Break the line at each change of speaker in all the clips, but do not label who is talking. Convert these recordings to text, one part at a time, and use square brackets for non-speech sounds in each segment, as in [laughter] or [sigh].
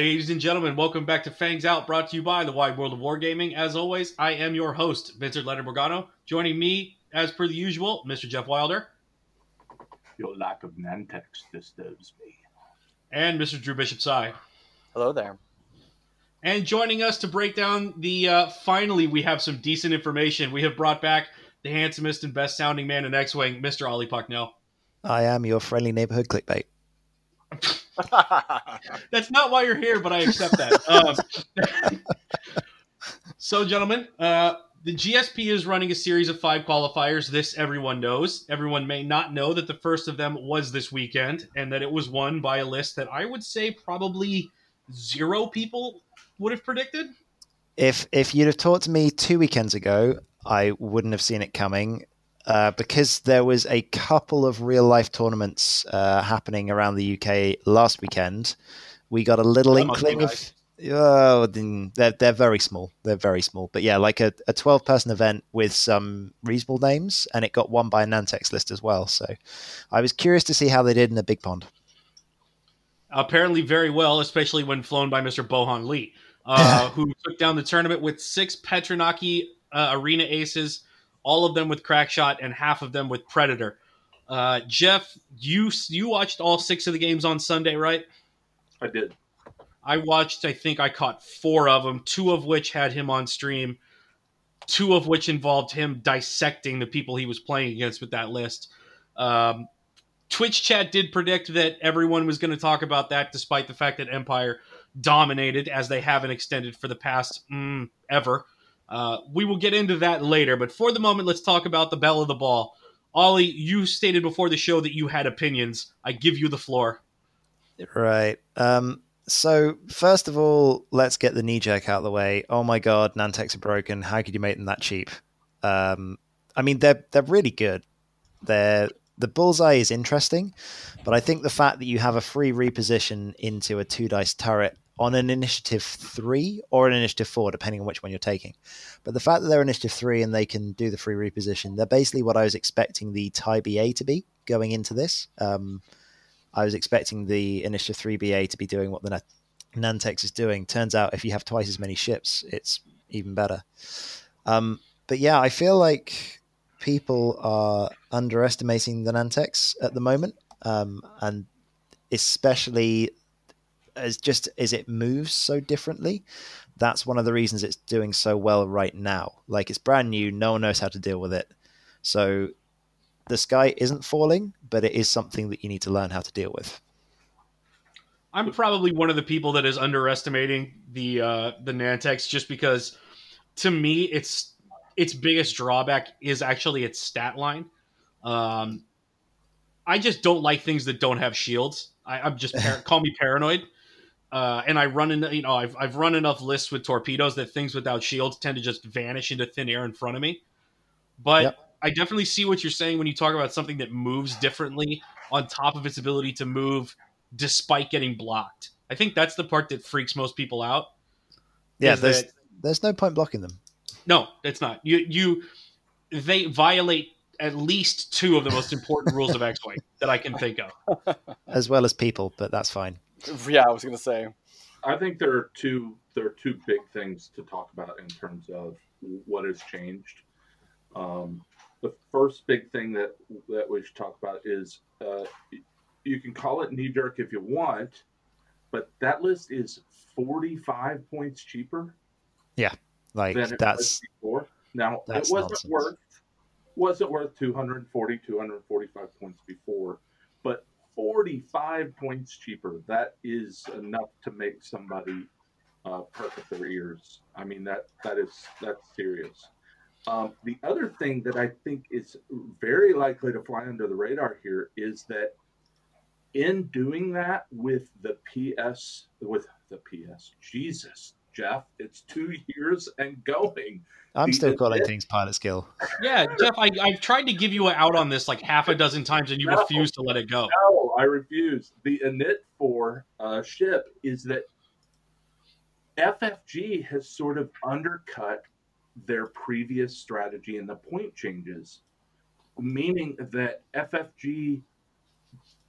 Ladies and gentlemen, welcome back to Fangs Out, brought to you by the Wide World of Wargaming. As always, I am your host, Vincent Leonard Morgano. Joining me, as per the usual, Mr. Jeff Wilder.
Your lack of Nantex disturbs me.
And Mr. Drew Bishop Sai.
Hello there.
And joining us to break down the uh, finally, we have some decent information. We have brought back the handsomest and best sounding man in X Wing, Mr. Ollie Pucknell.
I am your friendly neighborhood clickbait. [laughs]
That's not why you're here, but I accept that. Um, [laughs] so, gentlemen, uh, the GSP is running a series of five qualifiers. This everyone knows. Everyone may not know that the first of them was this weekend and that it was won by a list that I would say probably zero people would have predicted.
If if you'd have talked to me two weekends ago, I wouldn't have seen it coming. Uh, because there was a couple of real life tournaments uh, happening around the UK last weekend. We got a little inkling of. Oh, they're they're very small. They're very small, but yeah, like a, a twelve person event with some reasonable names, and it got won by a Nantex list as well. So, I was curious to see how they did in the big pond.
Apparently, very well, especially when flown by Mister Bohan Lee, uh, [laughs] who took down the tournament with six Petranaki uh, arena aces all of them with Crackshot and half of them with Predator. Uh, Jeff, you you watched all six of the games on Sunday, right?
I did.
I watched. I think I caught four of them, two of which had him on stream, two of which involved him dissecting the people he was playing against with that list. Um, Twitch chat did predict that everyone was going to talk about that, despite the fact that Empire dominated as they haven't extended for the past mm, ever. Uh, we will get into that later, but for the moment, let's talk about the belle of the ball. Ollie, you stated before the show that you had opinions. I give you the floor.
Right. Um, so, first of all, let's get the knee jerk out of the way. Oh my god, Nantex are broken. How could you make them that cheap? Um, I mean, they're they're really good. They're the bullseye is interesting, but I think the fact that you have a free reposition into a two dice turret on an initiative three or an initiative four, depending on which one you're taking. But the fact that they're initiative three and they can do the free reposition, they're basically what I was expecting the TIE BA to be going into this. Um, I was expecting the initiative three BA to be doing what the Nantex is doing. Turns out, if you have twice as many ships, it's even better. Um, but yeah, I feel like people are underestimating the Nantex at the moment, um, and especially as just as it moves so differently, that's one of the reasons it's doing so well right now. Like it's brand new, no one knows how to deal with it. So the sky isn't falling, but it is something that you need to learn how to deal with.
I'm probably one of the people that is underestimating the uh, the Nantex just because to me its its biggest drawback is actually its stat line. Um, I just don't like things that don't have shields. I, am just par- call me paranoid. Uh, and I run in, you know, I've, I've run enough lists with torpedoes that things without shields tend to just vanish into thin air in front of me. But yep. I definitely see what you're saying when you talk about something that moves differently on top of its ability to move despite getting blocked. I think that's the part that freaks most people out.
Yeah, there's that, there's no point blocking them.
No, it's not. You you they violate at least two of the most important rules of X-wing that I can think of, [laughs]
as well as people. But that's fine. [laughs]
Yeah, I was going to say.
I think there are two there are two big things to talk about in terms of what has changed. Um, the first big thing that that we should talk about is uh, you can call it knee jerk if you want, but that list is forty five points cheaper.
Yeah, like that's
before. Now that's it wasn't nonsense. worth wasn't worth 240 245 points before, but 45 points cheaper. That is enough to make somebody uh, perk their ears. I mean that that is that's serious. Um, the other thing that I think is very likely to fly under the radar here is that in doing that with the PS with the PS, Jesus, Jeff, it's two years and going.
I'm still calling things pilot skill.
Yeah, Jeff, I, I've tried to give you an out on this like half a dozen times, and you no, refuse to let it go.
No, I refuse. The init for uh, ship is that FFG has sort of undercut their previous strategy and the point changes, meaning that FFG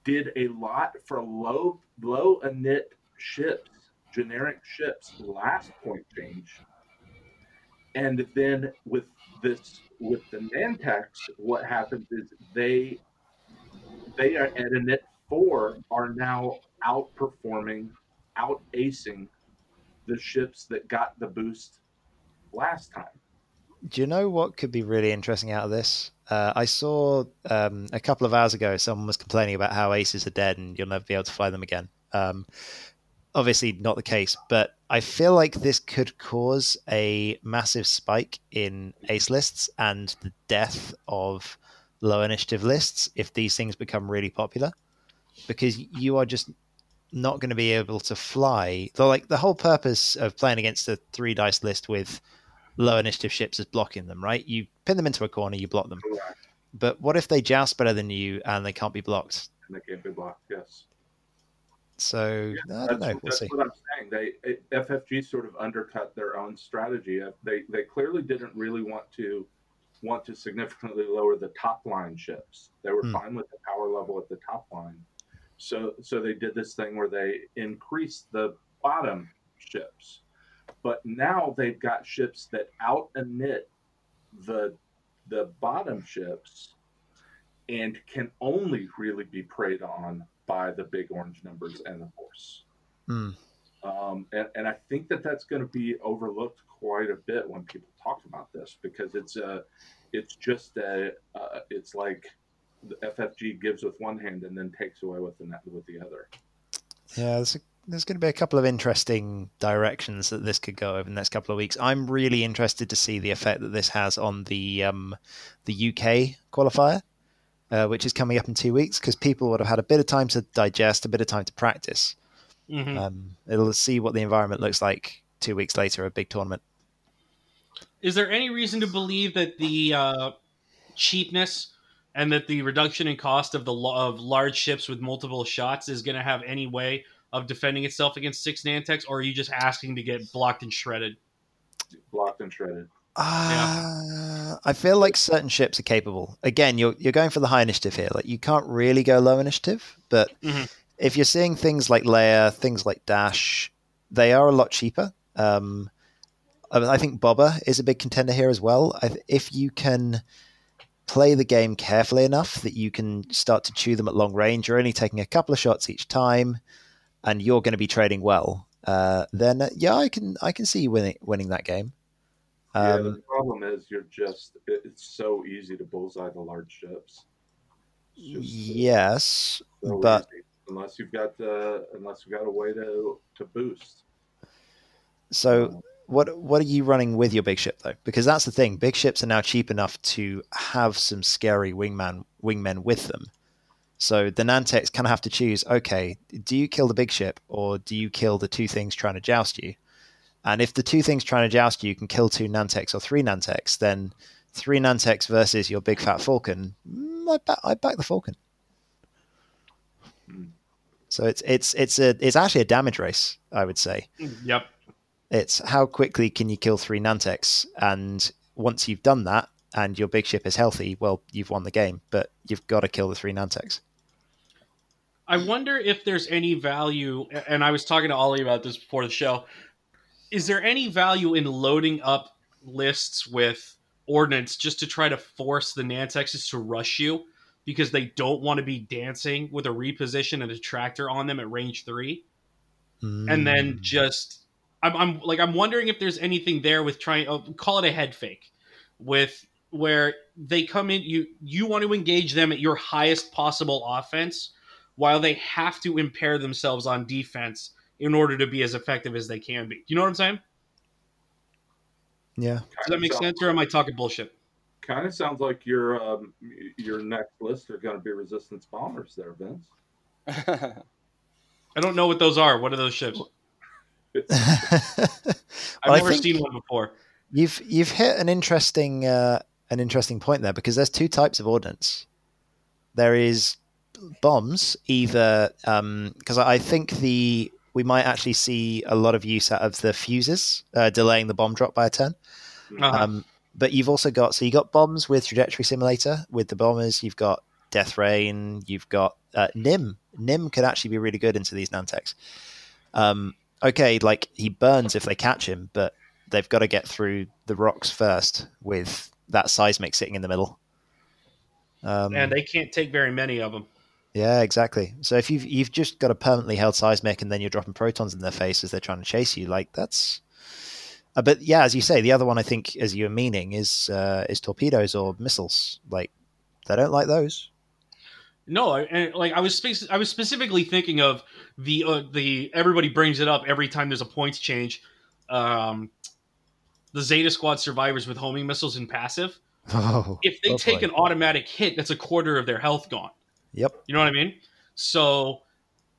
did a lot for low low init ships generic ships last point change. And then with this with the Nantex, what happens is they they are at init four are now outperforming, out acing the ships that got the boost last time.
Do you know what could be really interesting out of this? Uh, I saw um, a couple of hours ago someone was complaining about how aces are dead and you'll never be able to fly them again. Um, obviously, not the case, but I feel like this could cause a massive spike in ace lists and the death of low initiative lists if these things become really popular because you are just not going to be able to fly. Like the whole purpose of playing against a three dice list with low initiative ships is blocking them, right? You pin them into a corner, you block them. But what if they joust better than you and they can't be blocked?
And they can't be blocked. Yes.
So yeah, I don't know. We'll
that's
see.
what I'm saying. They FFG sort of undercut their own strategy. They they clearly didn't really want to want to significantly lower the top line ships. They were hmm. fine with the power level at the top line. So so they did this thing where they increased the bottom ships. But now they've got ships that out init the the bottom ships and can only really be preyed on by the big orange numbers and the horse.
Mm.
Um, and, and I think that that's going to be overlooked quite a bit when people talk about this because it's a, it's just a, uh, it's like the FFG gives with one hand and then takes away with the with the other.
Yeah, there's, a, there's going to be a couple of interesting directions that this could go over the next couple of weeks. I'm really interested to see the effect that this has on the um, the UK qualifier, uh, which is coming up in two weeks, because people would have had a bit of time to digest, a bit of time to practice. Mm-hmm. Um, it'll see what the environment looks like two weeks later, a big tournament.
Is there any reason to believe that the uh, cheapness and that the reduction in cost of the of large ships with multiple shots is going to have any way of defending itself against six Nantex, or are you just asking to get blocked and shredded?
Blocked and shredded.
Uh, yeah. I feel like certain ships are capable. Again, you're you're going for the high initiative here. Like you can't really go low initiative, but mm-hmm. if you're seeing things like Leia, things like Dash, they are a lot cheaper. Um, I think Boba is a big contender here as well. If you can play the game carefully enough that you can start to chew them at long range, you're only taking a couple of shots each time, and you're going to be trading well. Uh, then uh, yeah, I can I can see you winning winning that game.
Um, yeah, the um, problem is you're just it's so easy to bullseye the large ships.
yes, so but
easy. unless you've got uh, unless you've got a way to to boost.
So um, what what are you running with your big ship though? Because that's the thing. Big ships are now cheap enough to have some scary wingman wingmen with them. So the Nantex kind of have to choose. Okay, do you kill the big ship or do you kill the two things trying to joust you? And if the two things trying to joust you, can kill two Nantex or three Nantex, then three Nantex versus your big fat Falcon, mm, I back, I back the Falcon. So it's it's it's a it's actually a damage race, I would say.
Yep.
It's how quickly can you kill three Nantex, and once you've done that and your big ship is healthy, well, you've won the game. But you've got to kill the three Nantex.
I wonder if there's any value, and I was talking to Ollie about this before the show. Is there any value in loading up lists with ordnance just to try to force the Nantexes to rush you because they don't want to be dancing with a reposition and a tractor on them at range three? Mm. And then hmm. just I'm, I'm like I'm wondering if there's anything there with trying oh, call it a head fake with where they come in you you want to engage them at your highest possible offense while they have to impair themselves on defense in order to be as effective as they can be. You know what I'm saying?
Yeah.
Does that make sense, or am I talking bullshit?
Kind of sounds like your um, your next list are going to be resistance bombers, there, Vince.
I don't know what those are. What are those ships? [laughs] I've well, never seen one before.
You've you've hit an interesting uh, an interesting point there because there's two types of ordnance. There is bombs, either because um, I think the we might actually see a lot of use out of the fuses, uh, delaying the bomb drop by a turn. Uh-huh. Um, but you've also got so you got bombs with trajectory simulator with the bombers. You've got death rain. You've got uh, Nym. Nym could actually be really good into these Nantex. Um, okay, like he burns if they catch him, but they've got to get through the rocks first with that seismic sitting in the middle.
Um, and they can't take very many of them.
Yeah, exactly. So if you've you've just got a permanently held seismic and then you're dropping protons in their face as they're trying to chase you, like that's. Uh, but yeah, as you say, the other one I think, as you're meaning, is uh, is torpedoes or missiles. Like they don't like those.
No, and like I was spe- I was specifically thinking of the uh, the everybody brings it up every time there's a points change. Um, the Zeta Squad survivors with homing missiles and passive. [laughs]
Oh,
if they take an automatic hit, that's a quarter of their health gone.
Yep.
You know what I mean? So,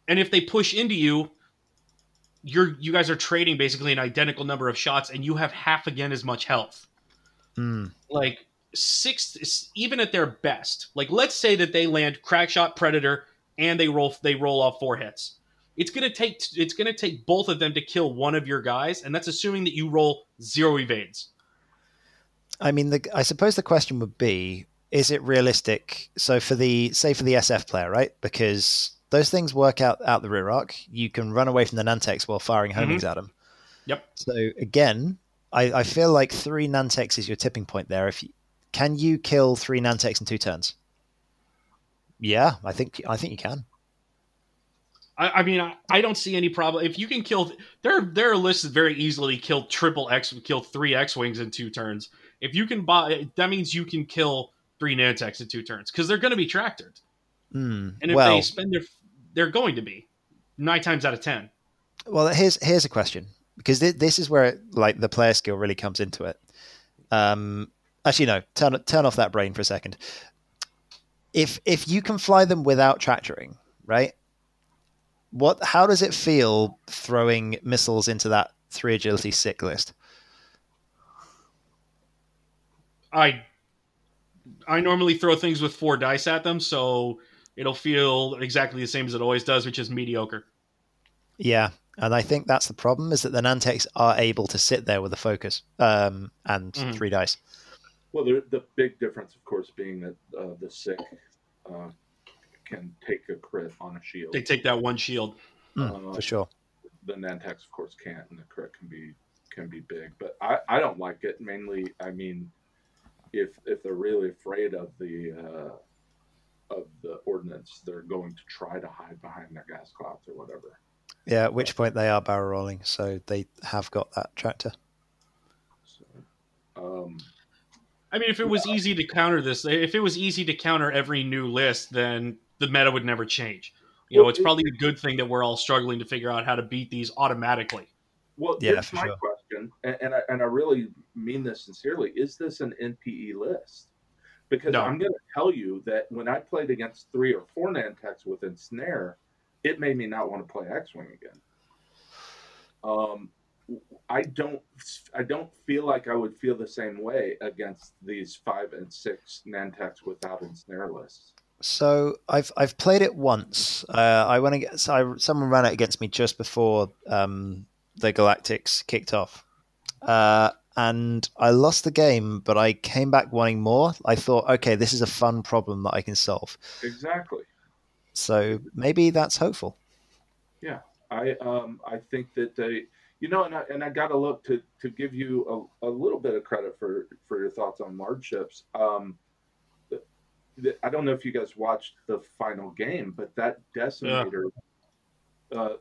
and if they push into you, you're you guys are trading basically an identical number of shots, and you have half again as much health.
Mm.
Like six, even at their best. Like let's say that they land crackshot predator and they roll they roll off four hits. It's gonna take it's gonna take both of them to kill one of your guys, and that's assuming that you roll zero evades.
I mean, the, I suppose the question would be: Is it realistic? So for the say for the SF player, right? Because those things work out out the rear arc. You can run away from the Nantex while firing homings mm-hmm. at them.
Yep.
So again, I, I, feel like three Nantex is your tipping point there. If you, can you kill three Nantex in two turns? Yeah, I think I think you can.
I, I mean, I, I, don't see any problem if you can kill. There, there are lists that very easily kill triple X, kill three X wings in two turns. If you can buy, that means you can kill three Nantex in two turns because they're going to be tractored.
Mm,
and if well, they spend their, they're going to be nine times out of ten.
Well, here's here's a question because th- this is where like the player skill really comes into it. Um, actually, no, turn turn off that brain for a second. If if you can fly them without tractoring, right? What? How does it feel throwing missiles into that three agility sick list?
I I normally throw things with four dice at them, so it'll feel exactly the same as it always does, which is mediocre.
Yeah, and I think that's the problem is that the Nantex are able to sit there with a focus um, and mm-hmm. three dice.
Well, the, the big difference, of course, being that uh, the sick uh, can take a crit on a shield.
They take that one shield
mm, uh, for sure.
The Nantex, of course, can't, and the crit can be can be big. But I, I don't like it. Mainly, I mean, if if they're really afraid of the uh, of the ordnance, they're going to try to hide behind their gas clouds or whatever.
Yeah, at which point they are barrel rolling, so they have got that tractor.
So, um,
I mean, if it was easy to counter this, if it was easy to counter every new list, then the meta would never change. You know, it's probably a good thing that we're all struggling to figure out how to beat these automatically.
Well, yeah, for my sure. question, and, and I, and I really mean this sincerely. Is this an NPE list? Because no. I'm going to tell you that when I played against three or four Nantex with Ensnare, it made me not want to play X Wing again. Um, I don't, I don't feel like I would feel the same way against these five and six Nantex without Ensnare lists.
So I've I've played it once. Uh, I went against I, someone ran it against me just before um, the Galactics kicked off. Uh, and I lost the game, but I came back wanting more. I thought, okay, this is a fun problem that I can solve.
Exactly.
So maybe that's hopeful.
Yeah, I um, I think that they, you know, and I and I got to look to to give you a, a little bit of credit for for your thoughts on Mard ships. Um, I don't know if you guys watched the final game, but that decimator, yeah. uh,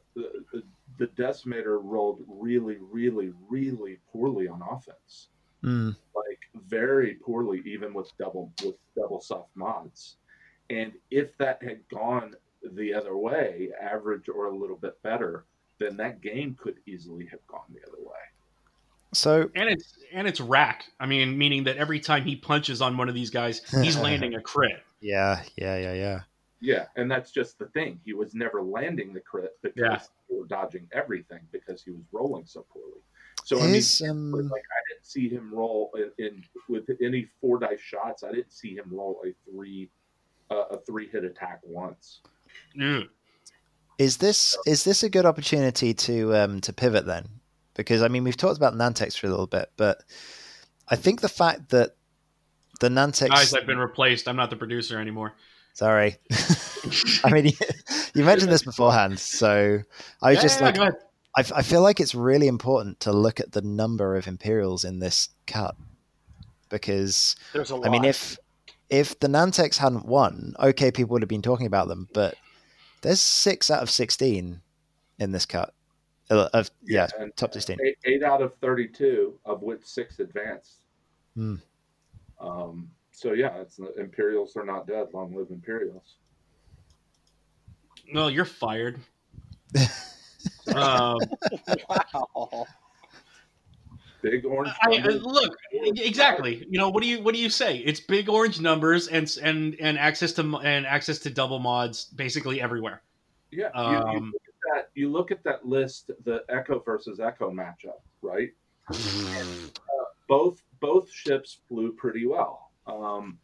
the, the decimator rolled really, really, really poorly on offense.
Mm.
Like very poorly, even with double with double soft mods. And if that had gone the other way, average or a little bit better, then that game could easily have gone the other way.
So
and it's and it's rack. I mean, meaning that every time he punches on one of these guys, he's [laughs] landing a crit.
Yeah, yeah, yeah, yeah.
Yeah, and that's just the thing. He was never landing the crit because yeah. they were dodging everything because he was rolling so poorly. So His, I mean, um... like I didn't see him roll in, in, with any four dice shots. I didn't see him roll a three uh, a three hit attack once.
Mm.
Is this is this a good opportunity to um, to pivot then? Because I mean, we've talked about Nantex for a little bit, but I think the fact that the Nantex
guys, I've been replaced. I'm not the producer anymore.
Sorry. [laughs] I mean, you, you, mentioned this beforehand, so I was yeah, just yeah, like, I, I feel like it's really important to look at the number of Imperials in this cut because I mean, if if the Nantex hadn't won, okay, people would have been talking about them, but there's six out of sixteen in this cut. Uh, of yeah, yeah top sixteen.
Eight, eight, out of thirty-two, of which six advanced. Hmm. Um, so yeah, it's the Imperials are not dead. Long live Imperials.
No, you're fired. [laughs] um,
wow. Big orange.
I, I, look exactly. You know what do you what do you say? It's big orange numbers and and and access to and access to double mods basically everywhere.
Yeah, you, um, you, look at that. You look at that list, the Echo versus Echo matchup, right? [sighs] uh, both both ships flew pretty well. Um,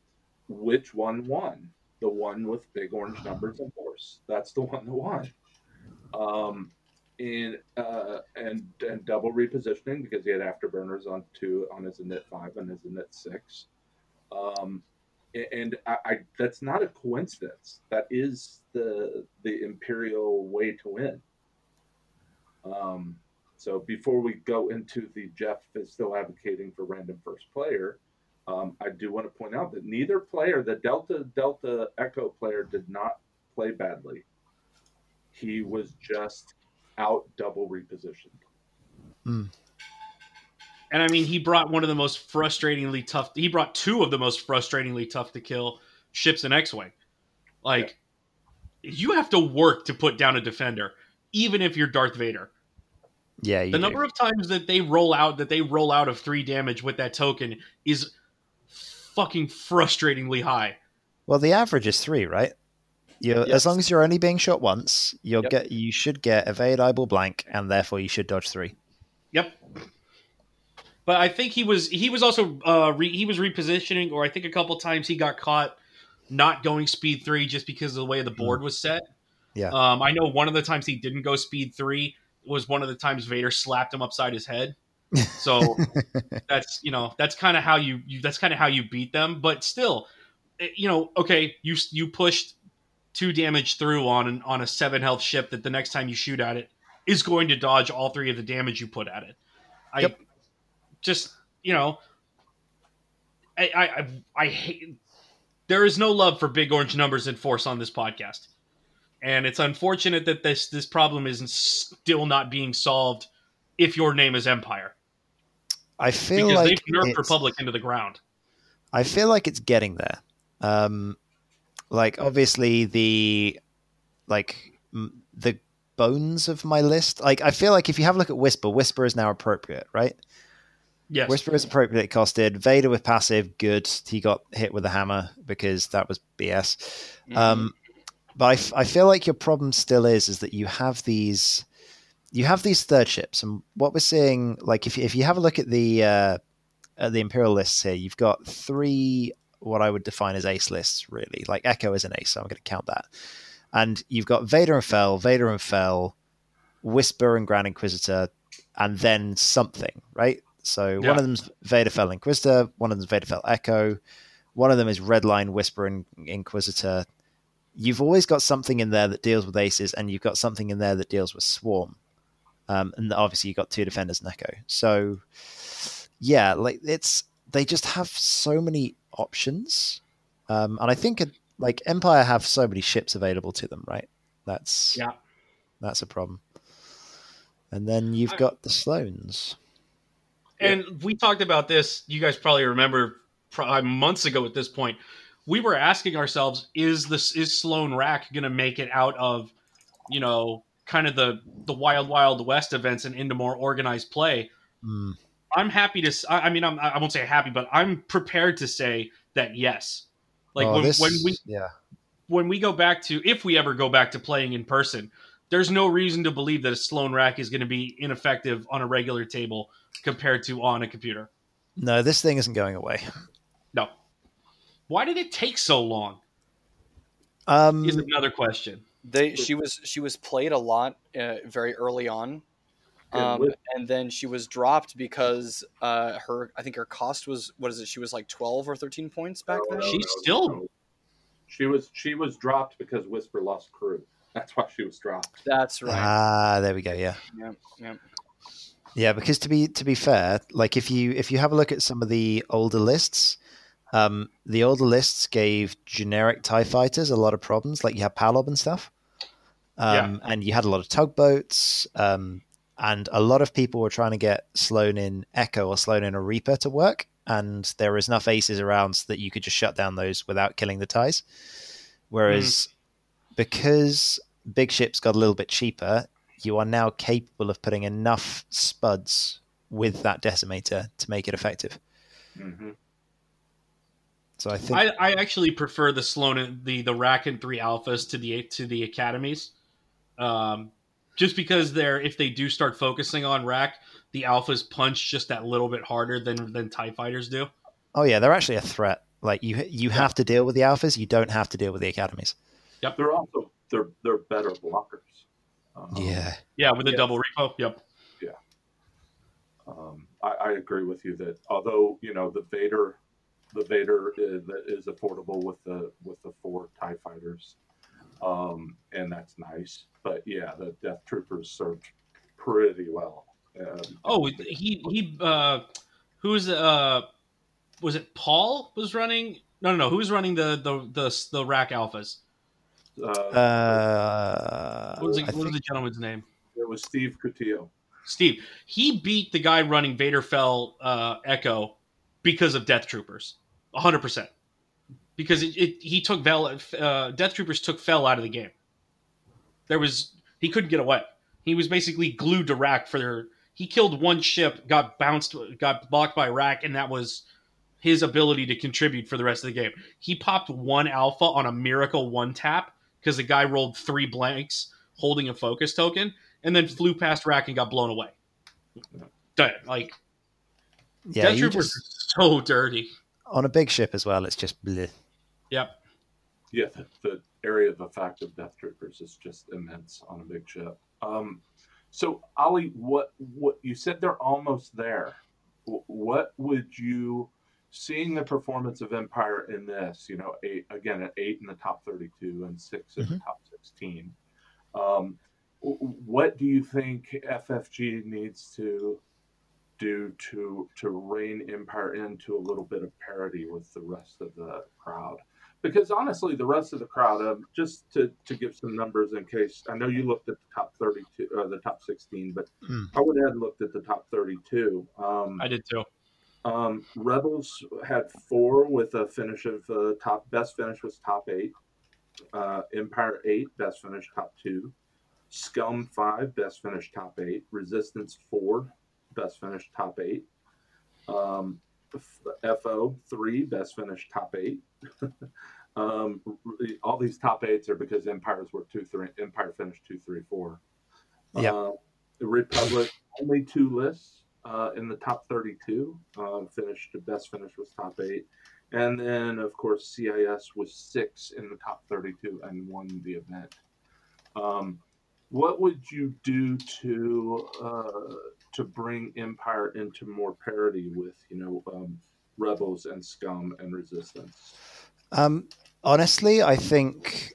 which one won? The one with big orange numbers and force. That's the one that won. Um, in uh, and and double repositioning because he had afterburners on two on his init five and his init six. Um, and I, I, that's not a coincidence. That is the the imperial way to win. Um, so before we go into the Jeff is still advocating for random first player, um, I do want to point out that neither player, the Delta Delta Echo player, did not play badly. He was just out double repositioned.
Mm. And I mean, he brought one of the most frustratingly tough. He brought two of the most frustratingly tough to kill ships in X-wing. Like, yeah. you have to work to put down a defender, even if you're Darth Vader.
Yeah,
the do. number of times that they roll out that they roll out of three damage with that token is fucking frustratingly high.
Well, the average is three, right? You, yes. As long as you're only being shot once, you'll yep. get you should get evade eyeball blank, and therefore you should dodge three.
Yep. But I think he was he was also uh, re, he was repositioning, or I think a couple times he got caught not going speed three just because of the way the hmm. board was set.
Yeah.
Um, I know one of the times he didn't go speed three was one of the times Vader slapped him upside his head. So that's you know that's kind of how you, you that's kind of how you beat them. But still, eh, you know, okay, you you pushed two damage through on an, on a seven health ship that the next time you shoot at it is going to dodge all three of the damage you put at it. I yep. just you know I, I I hate there is no love for big orange numbers in force on this podcast. And it's unfortunate that this this problem is still not being solved if your name is Empire.
I feel because like
they've nerfed Republic into the ground.
I feel like it's getting there. Um, like obviously the like m- the bones of my list. Like I feel like if you have a look at Whisper, Whisper is now appropriate, right?
Yes.
Whisper is appropriate. It costed Vader with passive, good. He got hit with a hammer because that was BS. Mm-hmm. Um, but I, f- I feel like your problem still is is that you have these you have these third ships, and what we're seeing, like if you, if you have a look at the uh, at the imperial lists here, you've got three what I would define as ace lists, really. Like Echo is an ace, so I'm going to count that. And you've got Vader and Fel, Vader and Fel, Whisper and Grand Inquisitor, and then something, right? So yeah. one of them's Vader Fel Inquisitor, one of them's Vader Fel Echo, one of them is Redline Whisper and Inquisitor. You've always got something in there that deals with aces, and you've got something in there that deals with Swarm. Um, and obviously, you've got two defenders and Echo. So, yeah, like it's they just have so many options. Um, and I think like Empire have so many ships available to them, right? That's
yeah,
that's a problem. And then you've got the Sloanes.
And yeah. we talked about this. You guys probably remember probably months ago at this point. We were asking ourselves: Is this is Sloane Rack going to make it out of, you know, kind of the the wild wild west events and into more organized play? Mm. I'm happy to. I mean, I'm, I won't say happy, but I'm prepared to say that yes. Like oh, when, this, when we
yeah
when we go back to if we ever go back to playing in person, there's no reason to believe that a Sloane rack is going to be ineffective on a regular table compared to on a computer.
No, this thing isn't going away.
No. Why did it take so long?
Um,
is another question.
They she was she was played a lot uh, very early on um, and then she was dropped because uh, her I think her cost was what is it? She was like twelve or thirteen points back then.
She's still
she was she was dropped because Whisper lost crew. [laughs] That's why she was dropped.
That's right.
Ah, there we go. Yeah.
Yep. Yep.
Yeah, because to be to be fair, like if you if you have a look at some of the older lists, um, the older lists gave generic Tie fighters a lot of problems. Like you had Palob and stuff, um, yeah. and you had a lot of tugboats, um, and a lot of people were trying to get Sloane in Echo or Sloane in a Reaper to work, and there was enough aces around so that you could just shut down those without killing the ties. Whereas mm. because big ships got a little bit cheaper, you are now capable of putting enough spuds with that decimator to make it effective.
Mm-hmm.
So I think
I, I, actually prefer the Sloane the the rack and three alphas to the to the academies, um, just because they're if they do start focusing on rack, the alphas punch just that little bit harder than than Tie fighters do.
Oh yeah, they're actually a threat. Like you you have to deal with the alphas, you don't have to deal with the academies.
Yep,
they're also they're they're better blockers.
Um, yeah,
yeah, with the yeah. double repo. Yep.
Yeah. Um, I, I agree with you that although you know the Vader the Vader is, is affordable with the with the four Tie fighters, um, and that's nice. But yeah, the Death Troopers served pretty well.
Um, oh, he he. Uh, who's uh, was it? Paul was running. No, no, no. Who's running the the the, the rack alphas?
Uh, uh,
what was, the, what was the gentleman's name?
It was Steve Cotillo.
Steve. He beat the guy running Vader Fel uh, Echo because of Death Troopers, hundred percent. Because it, it, he took Fel, uh, Death Troopers took Fel out of the game. There was he couldn't get away. He was basically glued to Rack for their. He killed one ship, got bounced, got blocked by Rack, and that was his ability to contribute for the rest of the game. He popped one alpha on a miracle one tap because the guy rolled three blanks holding a focus token, and then flew past Rack and got blown away. Like
yeah,
Death Troopers just, so dirty.
On a big ship as well, it's just bleh.
Yep.
Yeah, the, the, area of effect of Death Troopers is just immense on a big ship. Um, so Ollie, what what you said they're almost there. What would you, seeing the performance of Empire in this, you know, eight again at eight in the top thirty-two and 6 in mm-hmm. the top sixteen. Um, what do you think FFG needs to do to to rein Empire into a little bit of parity with the rest of the crowd. Because honestly, the rest of the crowd, um, just to, to give some numbers in case I know you looked at the top 32 uh, the top 16, but hmm. I would have looked at the top 32. Um,
I did too.
Um, Rebels had four with a finish of uh, top best finish was top eight. Uh, Empire eight best finish top two. Scum five best finish top eight. Resistance four best finish top eight. Um, FO three best finish top eight. [laughs] um, all these top eights are because empires were two three. Empire finished two three four.
Yeah. Uh,
the Republic only two lists uh, in the top thirty two. Um, finished the best finish was top eight. And then, of course, CIS was six in the top 32 and won the event. Um, what would you do to uh, to bring Empire into more parity with you know um, Rebels and Scum and Resistance?
Um, honestly, I think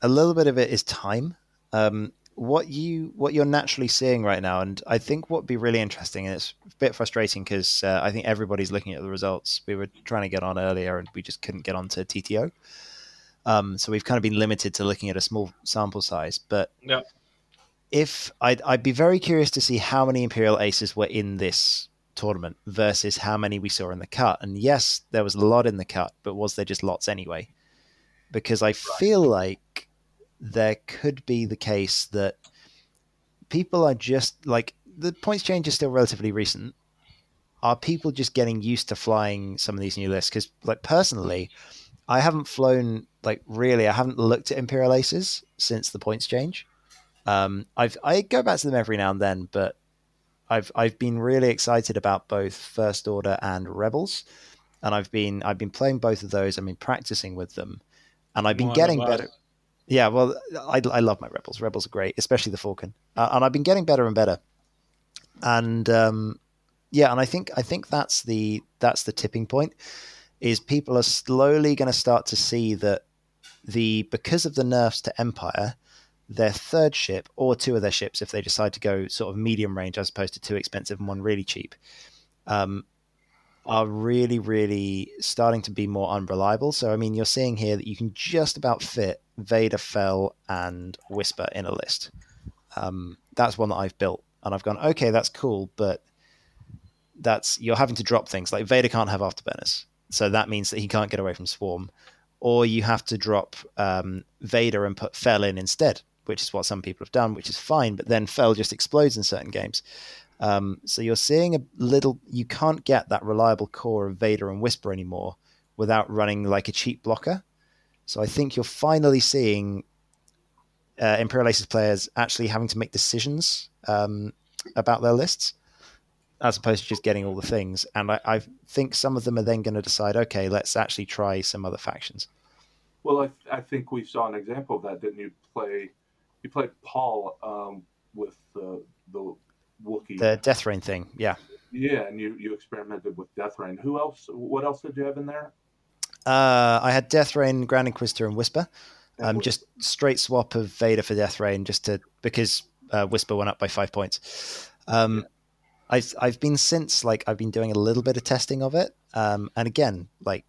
a little bit of it is time. Um, what you what you're naturally seeing right now, and I think what would be really interesting, and it's a bit frustrating because uh, I think everybody's looking at the results. We were trying to get on earlier, and we just couldn't get on to TTO. Um, so we've kind of been limited to looking at a small sample size. But
yeah
if I'd, I'd be very curious to see how many Imperial Aces were in this tournament versus how many we saw in the cut. And yes, there was a lot in the cut, but was there just lots anyway? Because I feel like there could be the case that people are just like the points change is still relatively recent. Are people just getting used to flying some of these new lists? Because, like, personally, I haven't flown, like, really, I haven't looked at Imperial Aces since the points change. Um, I've I go back to them every now and then, but I've I've been really excited about both First Order and Rebels, and I've been I've been playing both of those. I've been practicing with them, and I've been getting better. Yeah, well, I, I love my Rebels. Rebels are great, especially the Falcon, uh, and I've been getting better and better. And um, yeah, and I think I think that's the that's the tipping point. Is people are slowly going to start to see that the because of the nerfs to Empire, their third ship or two of their ships if they decide to go sort of medium range as opposed to two expensive and one really cheap. Um, are really, really starting to be more unreliable. So, I mean, you're seeing here that you can just about fit Vader, Fel and Whisper in a list. Um, that's one that I've built, and I've gone, okay, that's cool, but that's you're having to drop things like Vader can't have afterburners, so that means that he can't get away from Swarm, or you have to drop um, Vader and put Fel in instead, which is what some people have done, which is fine. But then Fel just explodes in certain games. Um, so you're seeing a little. You can't get that reliable core of Vader and Whisper anymore without running like a cheap blocker. So I think you're finally seeing uh, Imperial Aces players actually having to make decisions um, about their lists as opposed to just getting all the things. And I, I think some of them are then going to decide, okay, let's actually try some other factions.
Well, I, I think we saw an example of that, didn't you? Play, you played Paul um, with the the Wookiee.
The Death Rain thing, yeah.
Yeah, and you, you experimented with Death Rain. Who else? What else did you have in there?
Uh, I had Death Rain, Grand Inquisitor, and Whisper. Um, just straight swap of Vader for Death Rain, just to because uh, Whisper went up by five points. Um, I've I've been since like I've been doing a little bit of testing of it, um, and again, like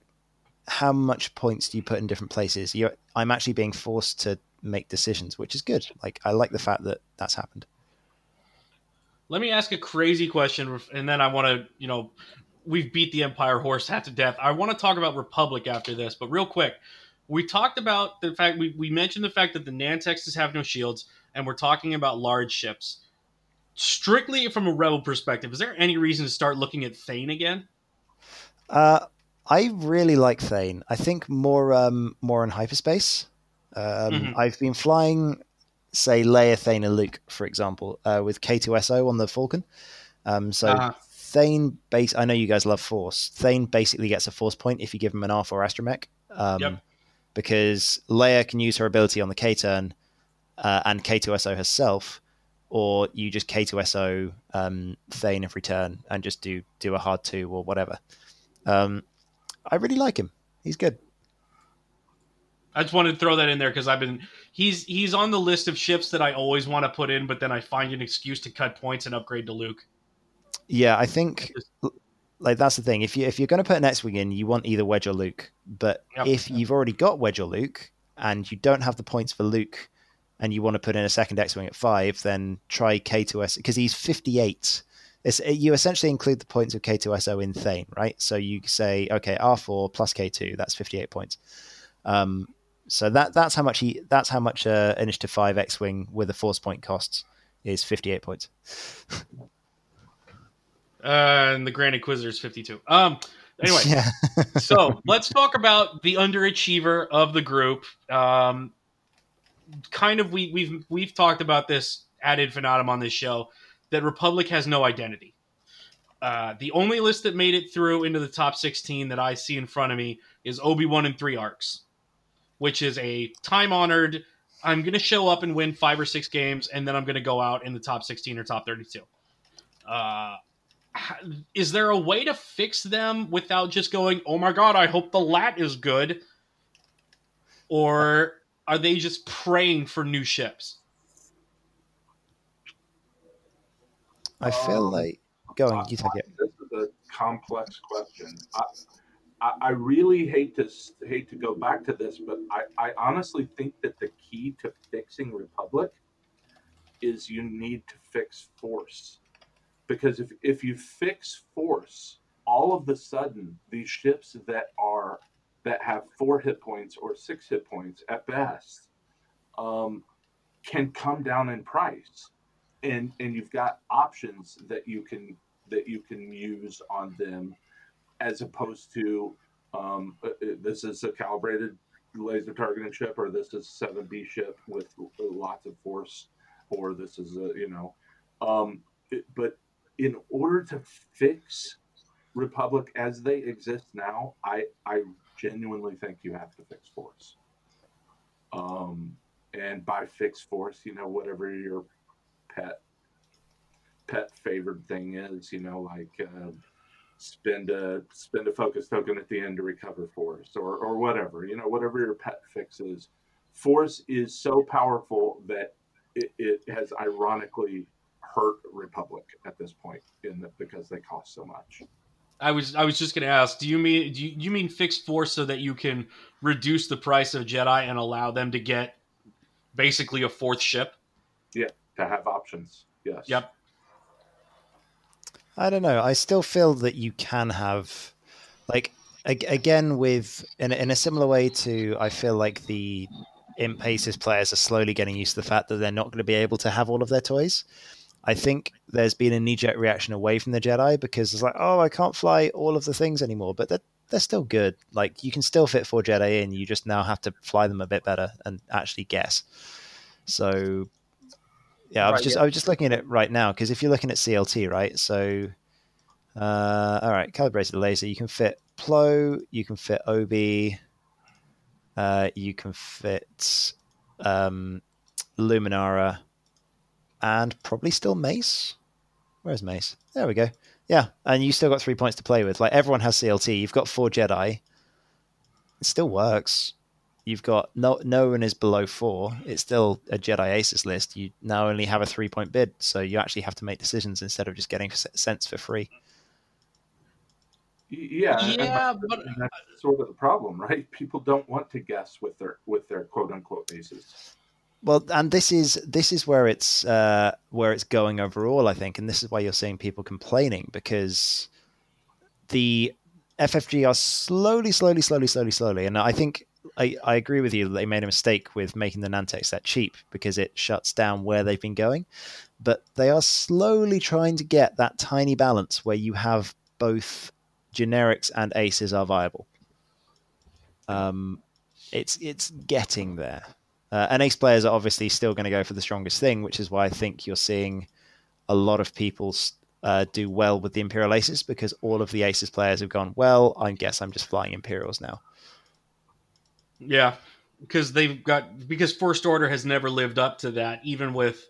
how much points do you put in different places? You're, I'm actually being forced to make decisions, which is good. Like I like the fact that that's happened.
Let me ask a crazy question, and then I want to, you know, we've beat the Empire horse hat to death. I want to talk about Republic after this, but real quick, we talked about the fact we, we mentioned the fact that the Nantexes have no shields, and we're talking about large ships. Strictly from a rebel perspective, is there any reason to start looking at Thane again?
Uh, I really like Thane. I think more um, more in hyperspace. Um, mm-hmm. I've been flying say Leia, Thane, and Luke, for example, uh, with K2SO on the Falcon. Um, so uh-huh. Thane, base. I know you guys love Force. Thane basically gets a Force point if you give him an R4 astromech. Um, yep. Because Leia can use her ability on the K turn uh, and K2SO herself, or you just K2SO um, Thane every turn and just do do a hard two or whatever. Um, I really like him. He's good.
I just wanted to throw that in there because I've been he's he's on the list of ships that I always want to put in, but then I find an excuse to cut points and upgrade to Luke.
Yeah, I think like that's the thing. If you if you're going to put an X-wing in, you want either Wedge or Luke. But yep. if you've already got Wedge or Luke and you don't have the points for Luke, and you want to put in a second X-wing at five, then try K2S because he's 58. It's, you essentially include the points of K2SO in Thane, right? So you say, okay, R4 plus K2, that's 58 points. Um, so that that's how much he that's how much uh, Initiative Five X Wing with a force point costs is fifty eight points. [laughs]
uh, and the Grand Inquisitor is fifty two. Um. Anyway, [laughs] yeah. so let's talk about the underachiever of the group. Um, kind of we we've we've talked about this ad infinitum on this show that Republic has no identity. Uh, the only list that made it through into the top 16 that I see in front of me is Obi Wan and three arcs which is a time honored. I'm going to show up and win five or six games, and then I'm going to go out in the top 16 or top 32. Uh, is there a way to fix them without just going, oh my god, I hope the LAAT is good? Or are they just praying for new ships?
I feel um, like going. You take it.
This is a complex question. I, I, really hate to hate to go back to this, but I, I honestly think that the key to fixing Republic is you need to fix Force, because if if you fix Force, all of the sudden these ships that are that have four hit points or six hit points at best um, can come down in price. And and you've got options that you can that you can use on them as opposed to um, uh, uh, this is a calibrated laser targeting ship, or this is 7B ship with lots of force, or this is a, you know, um, it, but in order to fix Republic as they exist now, I, I genuinely think you have to fix force. Um, and by fix force, you know, whatever your pet pet favored thing is, you know, like uh, spend a spend a focus token at the end to recover force or or whatever you know whatever your pet fix is Force is so powerful that it, it has ironically hurt Republic at this point in the, because they cost so much.
I was I was just going to ask. Do you mean do you, you mean fixed force so that you can reduce the price of Jedi and allow them to get basically a fourth ship?
Yeah, to have options. Yes.
Yep.
I don't know. I still feel that you can have, like, again with in, in a similar way to I feel like the Imp Aces players are slowly getting used to the fact that they're not going to be able to have all of their toys. I think there's been a knee jerk reaction away from the Jedi because it's like, oh, I can't fly all of the things anymore, but they're, they're still good. Like you can still fit four Jedi in. You just now have to fly them a bit better and actually guess. So, yeah, I was right, just yeah. I was just looking at it right now because if you're looking at CLT, right? So, uh, all right, calibrated laser. You can fit Plo. You can fit Obi. Uh, you can fit um, Luminara and probably still Mace. Where's Mace? There we go. Yeah, and you still got three points to play with. Like everyone has CLT. You've got four Jedi. It still works. You've got no no one is below four. It's still a Jedi Aces list. You now only have a three point bid, so you actually have to make decisions instead of just getting cents for free.
Yeah,
yeah, but
that's sort of the problem, right? People don't want to guess with their with their quote unquote aces.
Well, and this is this is where it's uh, where it's going overall, I think, and this is why you're seeing people complaining because the FFG are slowly, slowly, slowly, slowly, slowly, and I think I, I agree with you. They made a mistake with making the Nantex that cheap because it shuts down where they've been going, but they are slowly trying to get that tiny balance where you have both generics and aces are viable. Um, it's it's getting there. Uh, and ace players are obviously still going to go for the strongest thing, which is why I think you're seeing a lot of people uh, do well with the Imperial Aces because all of the Aces players have gone, well, I guess I'm just flying Imperials now.
Yeah, because they've got, because First Order has never lived up to that, even with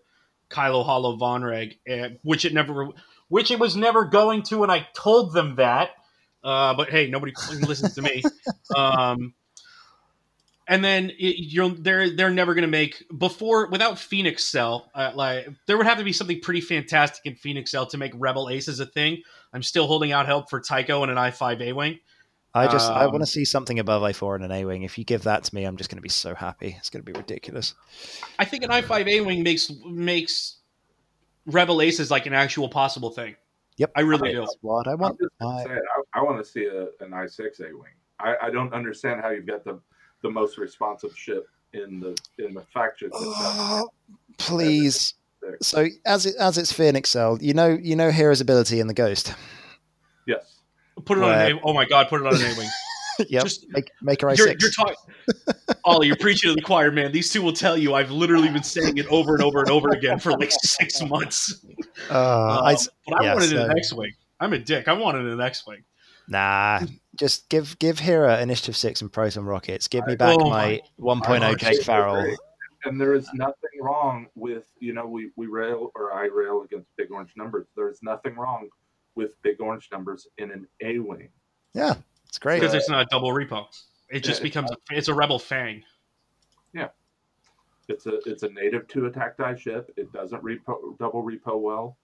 Kylo Holo Vonreg, uh, which it never, which it was never going to, and I told them that. Uh, but hey, nobody listens to me. [laughs] Um, and then you're they're they're never going to make before without Phoenix Cell. Uh, like there would have to be something pretty fantastic in Phoenix Cell to make Rebel Aces a thing. I'm still holding out help for Tycho and an I5 A wing.
I just um, I want to see something above I4 and an A wing. If you give that to me, I'm just going to be so happy. It's going to be ridiculous.
I think an I5 A wing makes makes Rebel Aces like an actual possible thing.
Yep,
I really do.
What I want.
I, I, I, want to see a, an I6 A wing. I, I don't understand how you've got the the most responsive ship in the in the faction. [gasps]
Oh, please. So as it as it's Phoenix Cell, you know you know Hera's ability in the Ghost.
Yes.
Put it Where... on an A. Oh my God! Put it on an A wing. [laughs]
yep. Just make make her I six.
You're talking, Ollie. You're preaching to the choir, man. These two will tell you. I've literally been saying it over and over and over again for like six months.
Uh, um, I,
but I yeah, wanted so... an X wing. I'm a dick. I wanted an X wing.
Nah, just give give Hera Initiative Six and Proton Rockets. Give me back oh my, my 1.0 Jake Farrell.
And there is nothing wrong with you know we we rail or I rail against big orange numbers. There is nothing wrong with big orange numbers in an A wing.
Yeah, it's great
because it's not a double repo. It just yeah, becomes it's, a, it's a rebel fang.
Yeah, it's a it's a native two attack die ship. It doesn't repo double repo well.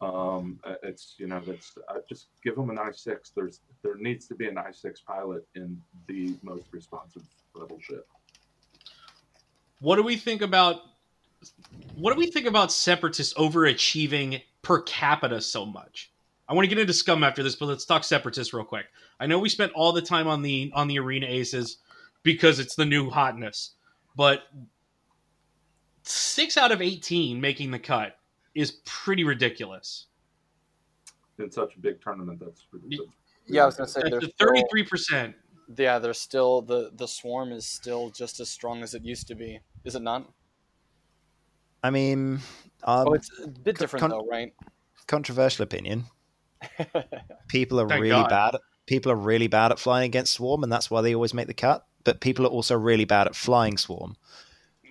Um, uh, it's you know that's uh, just give them an I six. There's there needs to be an I six pilot in the most responsive rebel ship.
What do we think about? What do we think about separatists overachieving per capita so much? I want to get into scum after this, but let's talk separatists real quick. I know we spent all the time on the on the arena aces because it's the new hotness, but six out of eighteen making the cut is pretty ridiculous.
In such a big tournament, that's
yeah. I was gonna say
thirty three percent.
Yeah, there's still the the swarm is still just as strong as it used to be. Is it not?
I mean, um,
oh, it's a bit different con- though, right?
Controversial opinion. [laughs] people are really God. bad. At, people are really bad at flying against swarm, and that's why they always make the cut. But people are also really bad at flying swarm.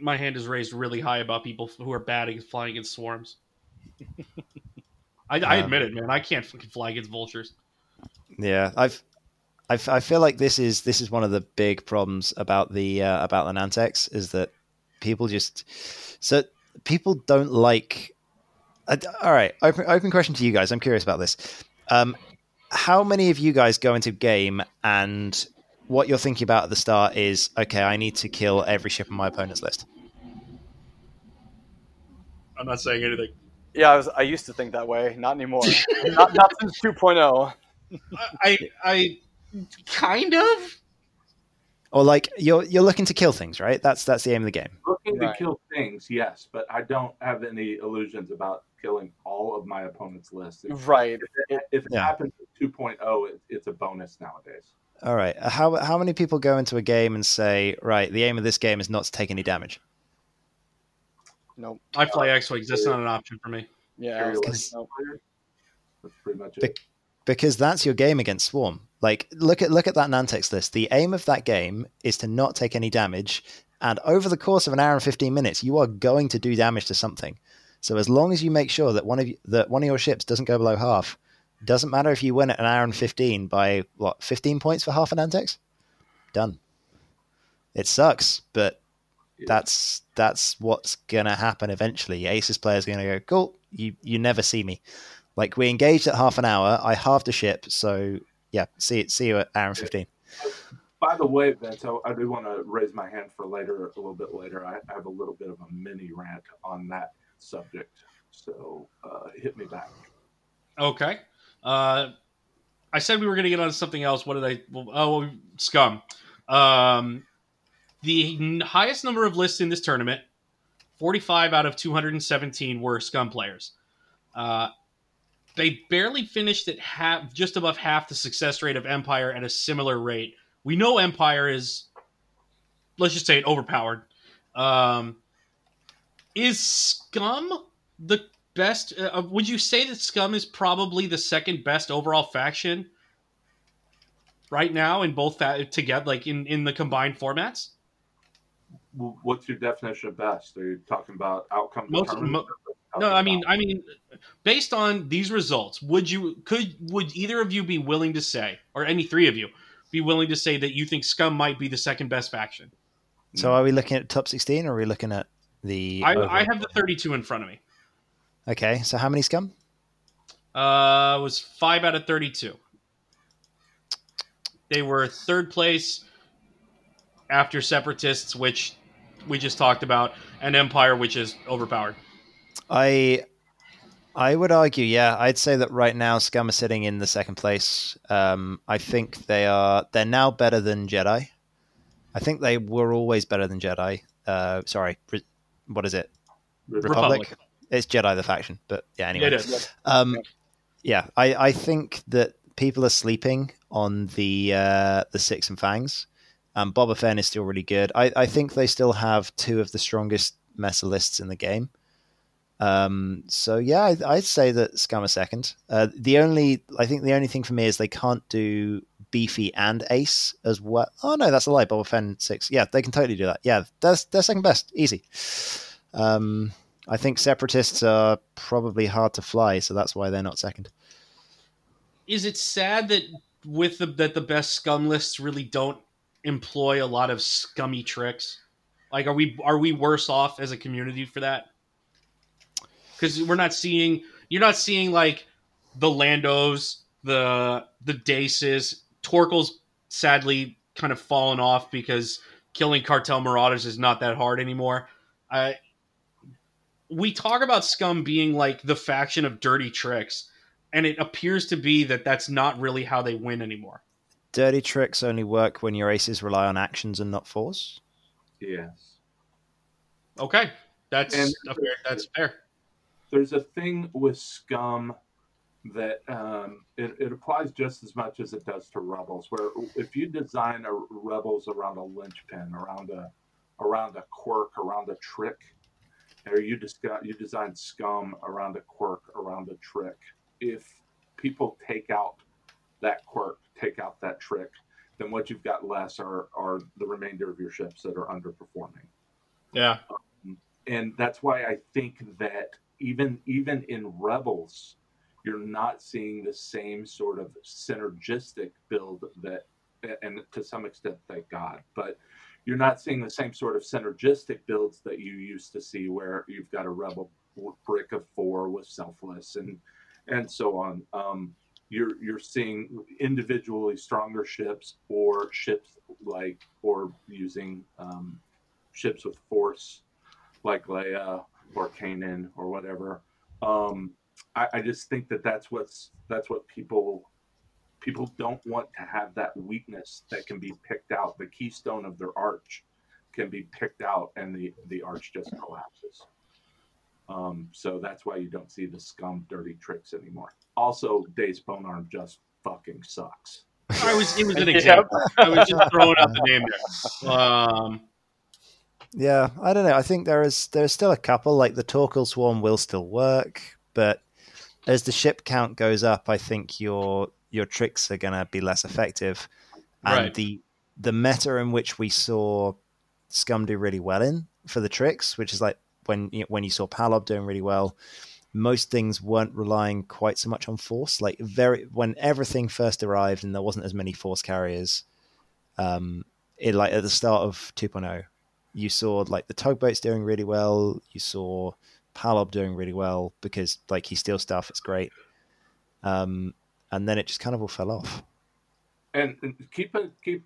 My hand is raised really high about people who are bad at flying against swarms. [laughs] I, I admit it, man. I can't fucking fly against vultures.
Yeah, I've I, f- I feel like this is this is one of the big problems about the uh, about the Nantex is that people just so people don't like. Uh, all right, open open question to you guys. I'm curious about this. Um, how many of you guys go into game and what you're thinking about at the start is okay, I need to kill every ship on my opponent's list.
I'm not saying anything.
Yeah, I was. I used to think that way. Not anymore. [laughs] not, not since 2.0.
I I kind of.
Or like you're you're looking to kill things, right? That's that's the aim of the game.
Looking right. to kill things, yes, but I don't have any illusions about killing all of my opponent's list.
If, right.
If it, if it yeah. happens at 2.0, it, it's a bonus nowadays.
All right. Uh, how how many people go into a game and say, right, the aim of this game is not to take any damage?
Nope.
I play X Wings. That's not an option for me.
Yeah.
That's pretty much it. Be-
because that's your game against Swarm. Like look at look at that Nantex list. The aim of that game is to not take any damage, and over the course of an hour and fifteen minutes, you are going to do damage to something. So as long as you make sure that one of you, that one of your ships doesn't go below half, doesn't matter if you win at an hour and fifteen by what fifteen points for half an Nantex, done. It sucks, but yeah. that's that's what's gonna happen eventually. Aces players gonna go, cool. You you never see me. Like we engaged at half an hour. I halved a ship, so yeah. See see you at hour and fifteen.
By the way, Vince, I do want to raise my hand for later, a little bit later. I have a little bit of a mini rant on that subject, so uh, hit me back.
Okay. Uh, I said we were going to get on something else. What did I? Oh, scum. Um, the highest number of lists in this tournament, 45 out of 217 were scum players. Uh, they barely finished at half, just above half the success rate of Empire at a similar rate. We know Empire is, let's just say, it overpowered. Um, is Scum the best? Uh, uh, would you say that Scum is probably the second best overall faction right now in both that together, like in in the combined formats?
What's your definition of best? Are you talking about outcome? Most, mo-
no, I mean, I mean, based on these results, would you could would either of you be willing to say, or any three of you, be willing to say that you think Scum might be the second best faction?
So, are we looking at top sixteen, or are we looking at the?
I, I have the thirty-two in front of me.
Okay, so how many Scum?
Uh, was five out of thirty-two. They were third place after Separatists, which we just talked about, and Empire, which is overpowered.
I I would argue, yeah, I'd say that right now Scum are sitting in the second place. Um, I think they are they're now better than Jedi. I think they were always better than Jedi. Uh, sorry, what is it?
Republic. Republic.
It's Jedi the faction, but yeah. Anyway, um, yeah, I, I think that people are sleeping on the uh, the Six and Fangs. Um, Boba Fett is still really good. I, I think they still have two of the strongest mesa lists in the game. Um, so yeah, I, would say that Scum a second. Uh, the only, I think the only thing for me is they can't do beefy and ace as well. Oh no, that's a lie. Boba Fett six. Yeah, they can totally do that. Yeah, that's they're second best, easy. Um, I think separatists are probably hard to fly, so that's why they're not second.
Is it sad that with the that the best scum lists really don't employ a lot of scummy tricks? Like, are we are we worse off as a community for that? because we're not seeing you're not seeing like the Landos, the the Daces, Torkil's sadly kind of fallen off because killing cartel marauders is not that hard anymore. I we talk about Scum being like the faction of dirty tricks, and it appears to be that that's not really how they win anymore.
Dirty tricks only work when your aces rely on actions and not force.
Yes.
Okay, that's and, fair, that's fair
there's a thing with scum that um, it, it, applies just as much as it does to rebels. Where if you design a rebels around a linchpin, around a around a quirk, around a trick, or you just got you design scum around a quirk, around a trick. If people take out that quirk, take out that trick, then what you've got less are are the remainder of your ships that are underperforming.
Yeah.
Um, and that's why I think that even even in Rebels, you're not seeing the same sort of synergistic build that and to some extent, thank God. But you're not seeing the same sort of synergistic builds that you used to see, where you've got a rebel brick of four with selfless and and so on. Um, you're you're seeing individually stronger ships or ships like or using um, ships with force like Leia or Kanan or whatever. Um, I, I just think that that's what's that's what people people don't want to have that weakness that can be picked out. The keystone of their arch can be picked out, and the the arch just collapses. Um, so that's why you don't see the scum dirty tricks anymore. Also, Dace Bonearm just fucking sucks.
I was it was an [laughs] example. I was just throwing out the name there. Um,
yeah, I don't know. I think there is there's still a couple like the Torkil Swarm will still work, but as the ship count goes up, I think your your tricks are going to be less effective, and right. the the meta in which we saw Scum do really well in for the tricks, which is like when you know, when you saw Palob doing really well, most things weren't relying quite so much on force. Like very when everything first arrived and there wasn't as many force carriers, um, it like at the start of 2.0, you saw like the tugboats doing really well. You saw Palob doing really well because like he steals stuff. It's great. Um, and then it just kind of all fell off.
And, and keep keep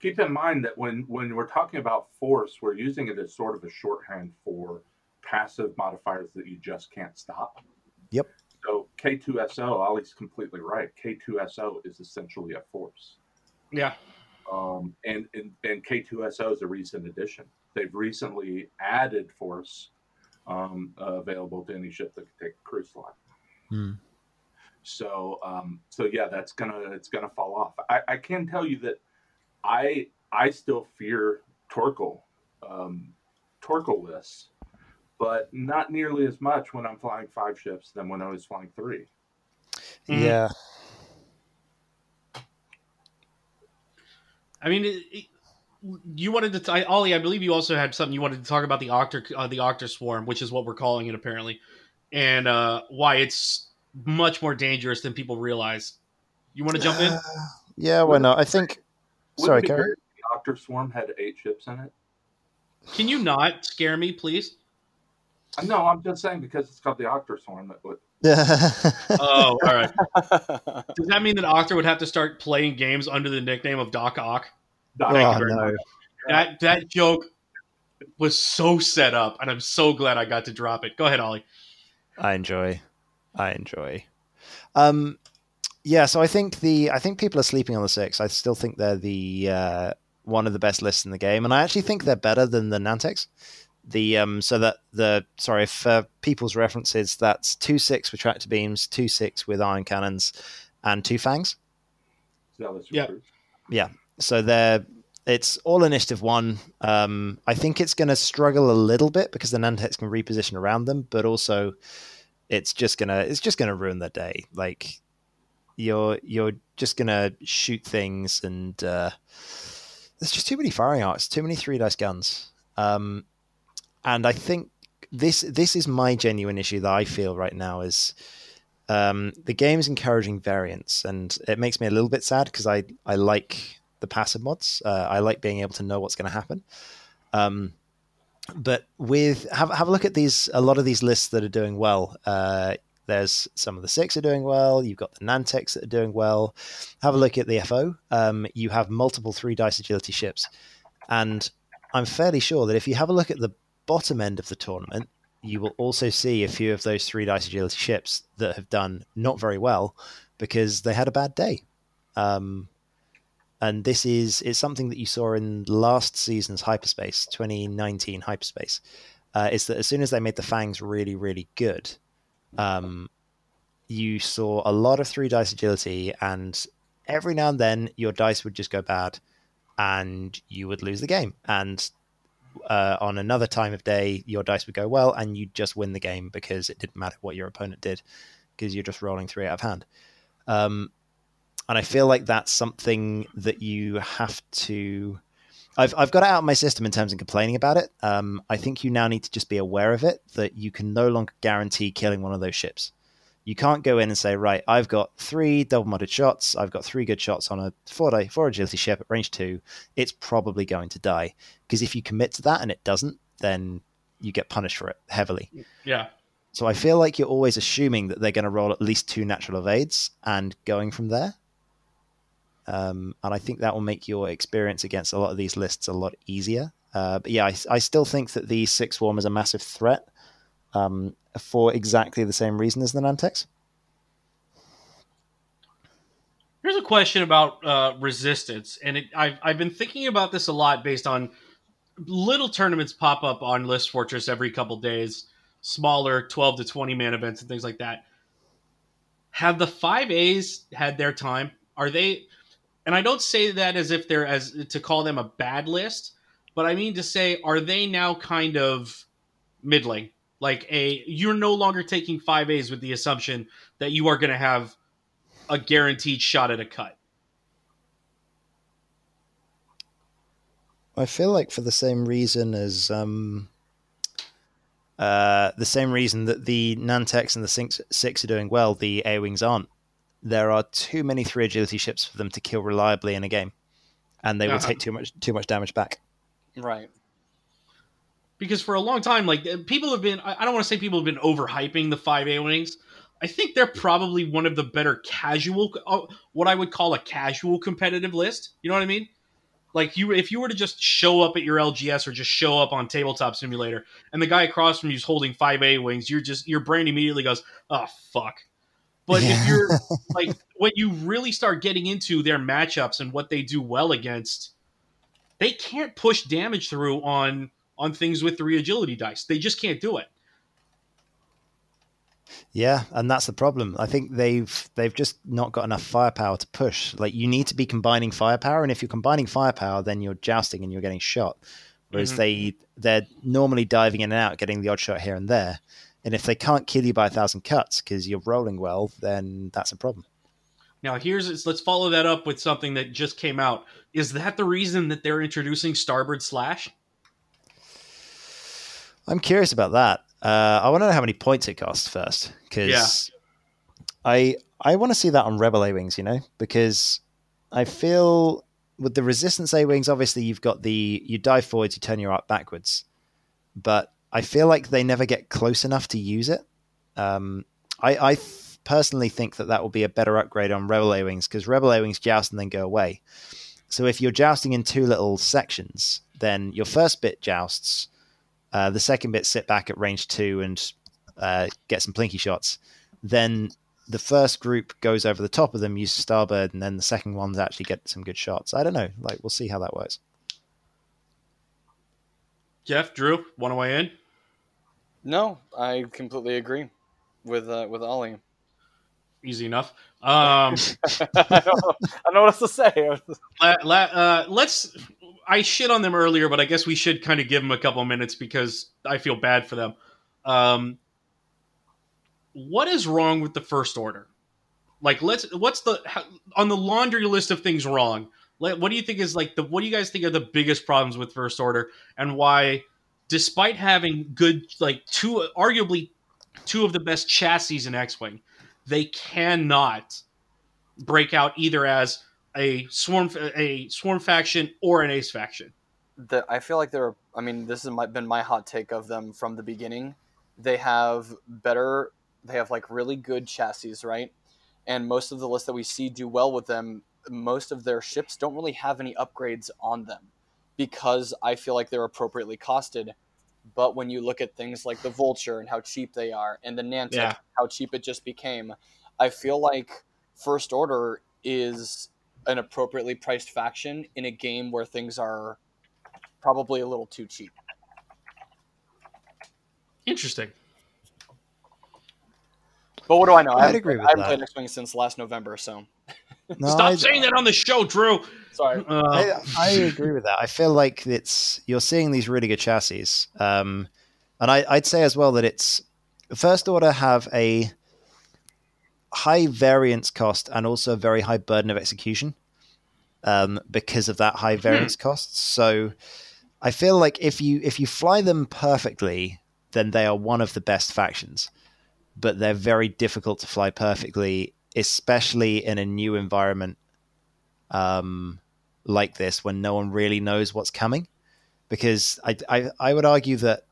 keep in mind that when when we're talking about force, we're using it as sort of a shorthand for passive modifiers that you just can't stop.
Yep.
So K2SO, Ollie's completely right. K2SO is essentially a force.
Yeah.
Um, and, and and K2SO is a recent addition. They've recently added force um, uh, available to any ship that can take a crew slot. Hmm. So um, so yeah, that's gonna it's gonna fall off. I, I can tell you that I I still fear Torkil um, Torkilless but not nearly as much when I'm flying five ships than when I was flying 3
mm-hmm. Yeah.
I mean, it, it, you wanted to, t- Ollie. I believe you also had something you wanted to talk about the Octa, uh, the Octa Swarm, which is what we're calling it apparently, and uh, why it's much more dangerous than people realize. You want to jump in? Uh, [sighs]
yeah, why not? I think. Sorry, Gary.
The Octa Swarm had eight ships in it.
Can you not scare me, please?
No, I'm just saying because it's called the Octa Swarm that would. [laughs]
oh, all right. Does that mean that Octa would have to start playing games under the nickname of Doc Ock?
Doc oh, no.
That that joke was so set up, and I'm so glad I got to drop it. Go ahead, Ollie.
I enjoy. I enjoy. Um, yeah, so I think the I think people are sleeping on the six. I still think they're the uh, one of the best lists in the game, and I actually think they're better than the Nantex the um so that the sorry for people's references that's two six with tractor beams two six with ion cannons and two fangs
yeah
yeah so they're it's all initiative one. Um i think it's going to struggle a little bit because the nantex can reposition around them but also it's just gonna it's just gonna ruin their day. Like you're you're just gonna shoot things and uh there's just too many firing arcs too many three dice guns. Um and I think this this is my genuine issue that I feel right now is um, the game's encouraging variance, and it makes me a little bit sad because I I like the passive mods. Uh, I like being able to know what's going to happen. Um, but with have have a look at these a lot of these lists that are doing well. Uh, there's some of the six are doing well. You've got the Nantex that are doing well. Have a look at the FO. Um, you have multiple three dice agility ships, and I'm fairly sure that if you have a look at the bottom end of the tournament, you will also see a few of those three dice agility ships that have done not very well because they had a bad day. Um, and this is it's something that you saw in last season's hyperspace 2019 hyperspace uh, is that as soon as they made the fangs really really good um, you saw a lot of three dice agility and every now and then your dice would just go bad and you would lose the game and uh, on another time of day, your dice would go well, and you'd just win the game because it didn't matter what your opponent did, because you're just rolling three out of hand. Um, and I feel like that's something that you have to. I've I've got it out of my system in terms of complaining about it. Um, I think you now need to just be aware of it that you can no longer guarantee killing one of those ships. You can't go in and say, right, I've got three double modded shots. I've got three good shots on a four day four agility ship at range two. It's probably going to die because if you commit to that and it doesn't, then you get punished for it heavily.
Yeah.
So I feel like you're always assuming that they're going to roll at least two natural evades and going from there. Um, and I think that will make your experience against a lot of these lists a lot easier. Uh, but yeah, I, I, still think that the six swarm is a massive threat um, for exactly the same reason as the Nantex.
Here's a question about uh, resistance, and it, I've I've been thinking about this a lot based on little tournaments pop up on List Fortress every couple days, smaller twelve to twenty man events and things like that. Have the five A's had their time? Are they? And I don't say that as if they're as to call them a bad list, but I mean to say, are they now kind of middling? Like a you're no longer taking five A's with the assumption that you are going to have a guaranteed shot at a cut.
I feel like for the same reason as um, uh, the same reason that the Nantex and the Six, Six are doing well, the A Wings aren't. There are too many three agility ships for them to kill reliably in a game, and they uh-huh. will take too much too much damage back.
Right
because for a long time, like people have been, I don't want to say people have been overhyping the five A wings. I think they're probably one of the better casual, uh, what I would call a casual competitive list. You know what I mean? Like you, if you were to just show up at your LGS or just show up on Tabletop Simulator, and the guy across from you is holding five A wings, you're just your brain immediately goes, "Oh fuck." But yeah. if you're [laughs] like when you really start getting into their matchups and what they do well against, they can't push damage through on on things with three agility dice. They just can't do it.
Yeah, and that's the problem. I think they've they've just not got enough firepower to push. Like you need to be combining firepower, and if you're combining firepower, then you're jousting and you're getting shot. Whereas mm-hmm. they they're normally diving in and out, getting the odd shot here and there. And if they can't kill you by a thousand cuts because you're rolling well, then that's a problem.
Now here's let's follow that up with something that just came out. Is that the reason that they're introducing Starbird Slash?
I'm curious about that. Uh, I want to know how many points it costs first, because yeah. I I want to see that on Rebel A wings, you know, because I feel with the Resistance A wings, obviously you've got the you dive forwards, you turn your arc backwards, but I feel like they never get close enough to use it. Um, I, I th- personally think that that will be a better upgrade on Rebel A wings because Rebel A wings joust and then go away. So if you're jousting in two little sections, then your first bit jousts uh, the second bit, sit back at range two and uh, get some plinky shots. Then the first group goes over the top of them, use Starbird, and then the second ones actually get some good shots. I don't know. Like we'll see how that works.
Jeff, Drew, want to weigh in?
No, I completely agree with uh, with Ollie.
Easy enough. Um, [laughs]
I, don't, I don't know what else to say. [laughs]
let, let, uh, let's I shit on them earlier, but I guess we should kind of give them a couple minutes because I feel bad for them. Um, what is wrong with the first order? Like, let's what's the how, on the laundry list of things wrong? Let, what do you think is like the what do you guys think are the biggest problems with first order and why, despite having good like two arguably two of the best chassis in X Wing, they cannot break out either as a swarm a swarm faction or an ace faction.
The, I feel like they're. I mean, this has been my hot take of them from the beginning. They have better. They have like really good chassis, right? And most of the lists that we see do well with them. Most of their ships don't really have any upgrades on them because I feel like they're appropriately costed. But when you look at things like the Vulture and how cheap they are, and the Nantex, yeah. how cheap it just became, I feel like First Order is an appropriately priced faction in a game where things are probably a little too cheap.
Interesting.
But what do I know? I'd I agree with I haven't that. played X Wing since last November, so.
No, Stop I, saying that on the show, Drew.
Sorry. Uh,
I, I, agree with that. I feel like it's you're seeing these really good chassis, um, and I, I'd say as well that it's First Order have a high variance cost and also a very high burden of execution um, because of that high hmm. variance cost. So I feel like if you if you fly them perfectly, then they are one of the best factions. but they're very difficult to fly perfectly, especially in a new environment um, like this when no one really knows what's coming. Because I, I, I would argue that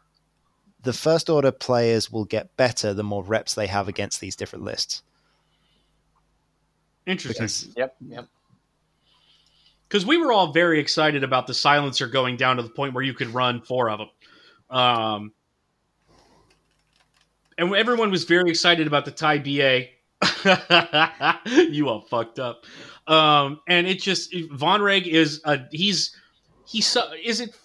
the first order players will get better the more reps they have against these different lists.
Interesting. Because,
yep, yep.
Because we were all very excited about the silencer going down to the point where you could run four of them. Um, and everyone was very excited about the TIE/ba. [laughs] you all fucked up. Um, and it just Vonreg is a he's he's is it.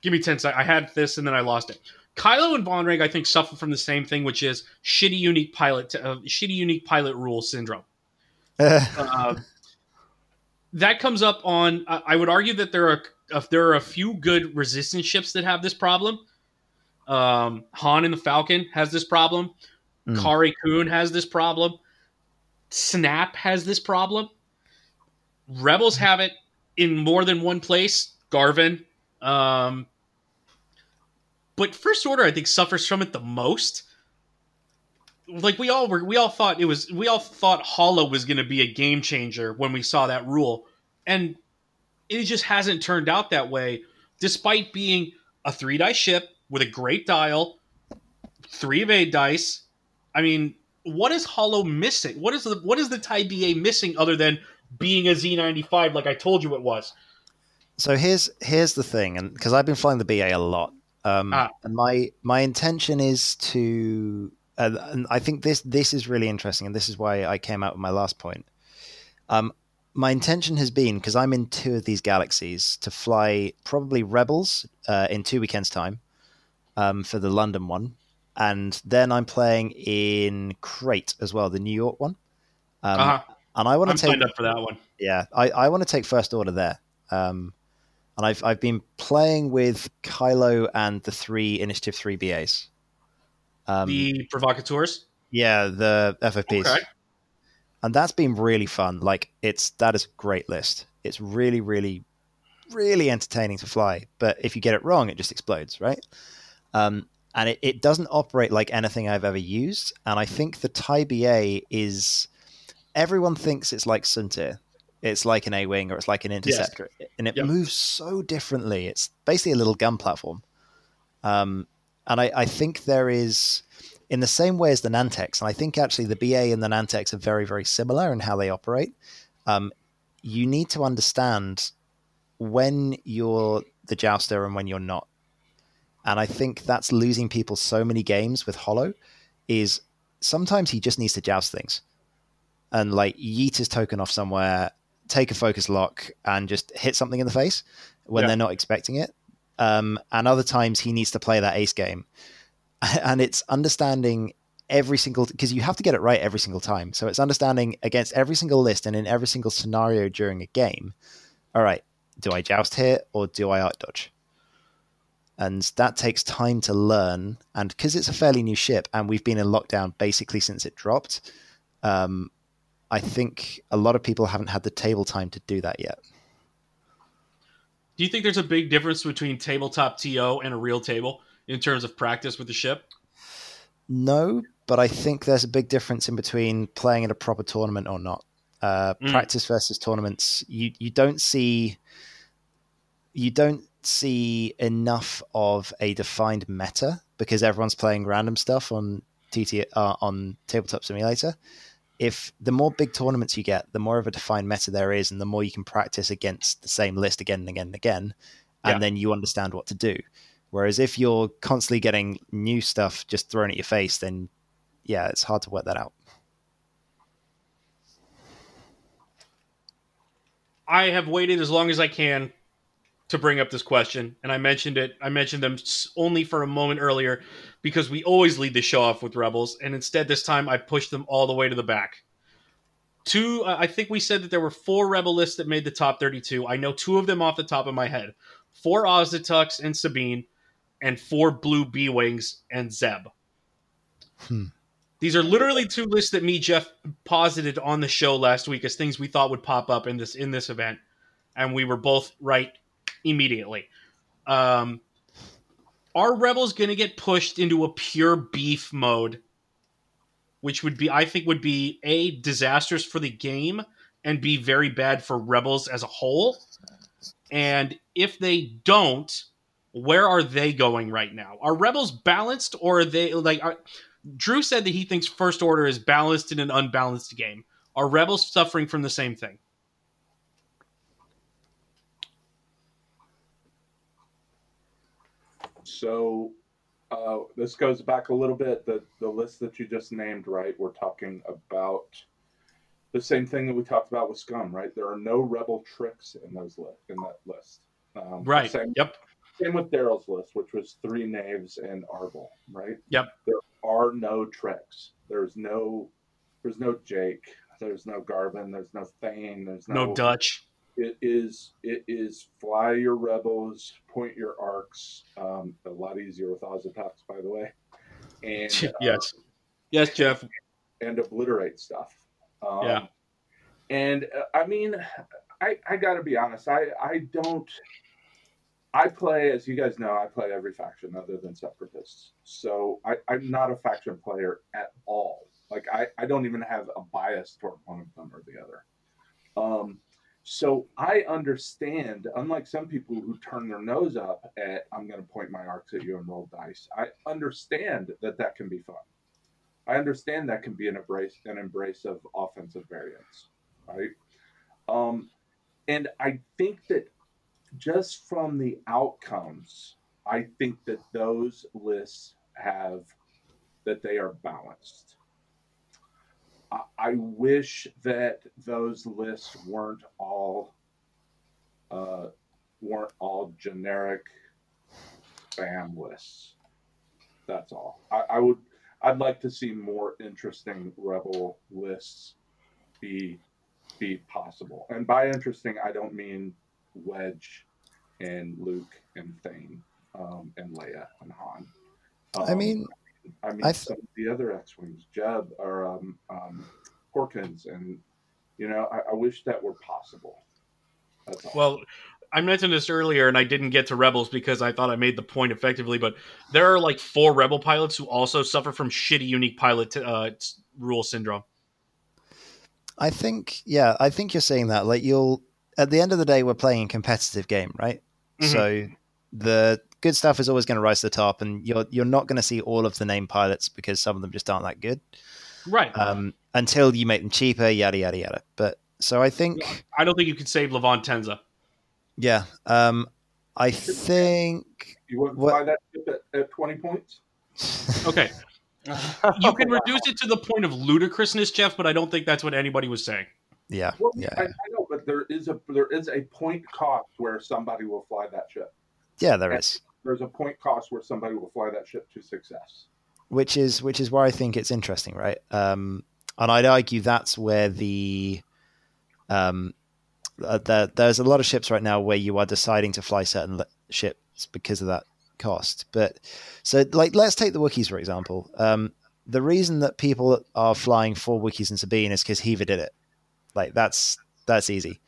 Give me ten seconds. I had this and then I lost it. Kylo and Vonreg, I think, suffer from the same thing, which is shitty unique pilot, uh, shitty unique pilot rule syndrome. [laughs] uh, that comes up on. Uh, I would argue that there are uh, there are a few good resistance ships that have this problem. Um, Han and the Falcon has this problem. Mm. Kare Kun has this problem. Snap has this problem. Rebels have it in more than one place. Garven. Um, but First Order, I think, suffers from it the most. Like we all were, we all thought it was, we all thought Holo was going to be a game changer when we saw that rule, and it just hasn't turned out that way, despite being a three dice ship with a great dial, three evade dice. I mean, what is Holo missing? What is the what is the TIE/ba missing other than being a Z95 like I told you it was?
So here's here's the thing, and because I've been flying the BA a lot, um, ah. and my my intention is to, uh, and I think this this is really interesting, and this is why I came out with my last point. Um, my intention has been because I'm in two of these galaxies to fly probably Rebels uh, in two weekends time, um, for the London one, and then I'm playing in Crate as well, the New York one. Um, uh-huh. And I want to take
signed up for that one.
Yeah, I, I want to take first order there. Um, and I've I've been playing with Kylo and the three Initiative Three BAs.
Um, the provocateurs.
Yeah, the FFPs. Okay. And that's been really fun. Like it's that is a great list. It's really, really, really entertaining to fly. But if you get it wrong, it just explodes, right? Um, and it, it doesn't operate like anything I've ever used. And I think the TIE/ba is everyone thinks it's like Soontir. It's like an A wing or it's like an interceptor, yes. and it yep. moves so differently. It's basically a little gun platform. Um, and I, I, think there is, in the same way as the Nantex, and I think actually the BA and the Nantex are very, very similar in how they operate. Um, you need to understand when you're the jouster and when you're not. And I think that's losing people so many games with Holo is sometimes he just needs to joust things and like yeet his token off somewhere, take a focus lock and just hit something in the face when yeah. they're not expecting it. Um, and other times he needs to play that ace game. [laughs] And it's understanding every single because you have to get it right every single time. So it's understanding against every single list and in every single scenario during a game. All right, do I joust here or do I arc dodge? And that takes time to learn. And because it's a fairly new ship, and we've been in lockdown basically since it dropped, um, I think a lot of people haven't had the table time to do that yet.
Do you think there's a big difference between tabletop TO and a real table in terms of practice with the ship?
No, but I think there's a big difference in between playing at a proper tournament or not. Uh, mm. Practice versus tournaments, you you don't see you don't see enough of a defined meta because everyone's playing random stuff on TT uh, on Tabletop Simulator. If the more big tournaments you get, the more of a defined meta there is, and the more you can practice against the same list again and again and again, and yeah. then you understand what to do. Whereas if you're constantly getting new stuff just thrown at your face, then yeah, it's hard to work that out.
I have waited as long as I can to bring up this question, and I mentioned it. I mentioned them only for a moment earlier because we always lead the show off with Rebels, and instead this time I pushed them all the way to the back. Two, I think we said that there were four Rebel lists that made the top 32. I know two of them off the top of my head: four Auzitucks and Sabine, and four Blue B Wings and Zeb. Hmm. These are literally two lists that me Jeff posited on the show last week as things we thought would pop up in this in this event, and we were both right immediately. Um, are rebels going to get pushed into a pure beef mode which would be i think would be a disastrous for the game and be very bad for rebels as a whole? And if they don't where are they going right now? Are rebels balanced or are they like are, drew said that he thinks first order is balanced in an unbalanced game. Are rebels suffering from the same thing
So uh, this goes back a little bit. The the list that you just named, right? We're talking about the same thing that we talked about with Scum, right? There are no rebel tricks in those li- in that list.
Um, right.
Same,
yep.
Same with Daryl's list, which was three knaves and Arvel, right?
Yep.
There are no tricks. There's no there's no Jake. There's no Garven. There's no Thane. There's no,
no Dutch.
It is it is fly your rebels, point your arcs. Um, a lot easier with Auzitucks, by the way. And [laughs]
yes, uh, yes, Jeff,
and obliterate stuff.
Um, yeah.
And uh, I mean, I I got to be honest. I I don't. I play, as you guys know, I play every faction other than separatists. So I, I'm not a faction player at all. Like I, I don't even have a bias toward one of them or the other. Um, so I understand, unlike some people who turn their nose up at, I'm going to point my arcs at you and roll dice. I understand that that can be fun. I understand that can be an embrace, an embrace of offensive variance, right? Um, and I think that just from the outcomes, I think that those lists have that they are balanced. I wish that those lists weren't all uh, weren't all generic spam lists. That's all. I, I would. I'd like to see more interesting rebel lists be be possible. And by interesting, I don't mean Wedge and Luke and Thane um, and Leia and Han.
Um, I mean,
I mean, I th- some of the other X Wings, Jeb or um, um, Porkins, and you know, I, I wish that were possible.
Well, I mentioned this earlier, and I didn't get to Rebels because I thought I made the point effectively. But there are like four Rebel pilots who also suffer from shitty unique pilot uh, rule syndrome.
I think, yeah, I think you're saying that. Like, you'll at the end of the day, we're playing a competitive game, right? Mm-hmm. So the good stuff is always going to rise to the top, and you're you're not going to see all of the name pilots because some of them just aren't that good,
right?
Um, until you make them cheaper, yada yada yada. But so I think
I don't think you could save Levon Tenza.
Yeah, um, I think
you wouldn't what, buy that at, at twenty points. [laughs]
okay, you can reduce it to the point of ludicrousness, Jeff, but I don't think that's what anybody was saying.
Yeah, well, yeah. I, I,
know, but there is a there is a point cost where somebody will fly that ship.
Yeah, there and is
there's a point cost where somebody will fly that ship to success.
Which is which is where I think it's interesting, right? Um, and I'd argue that's where the um, uh, the, there's a lot of ships right now where you are deciding to fly certain ships because of that cost. But so, like, let's take the Wookiees for example. Um, the reason that people are flying for Wookiees and Sabine is because Heeva did it. Like, that's that's easy.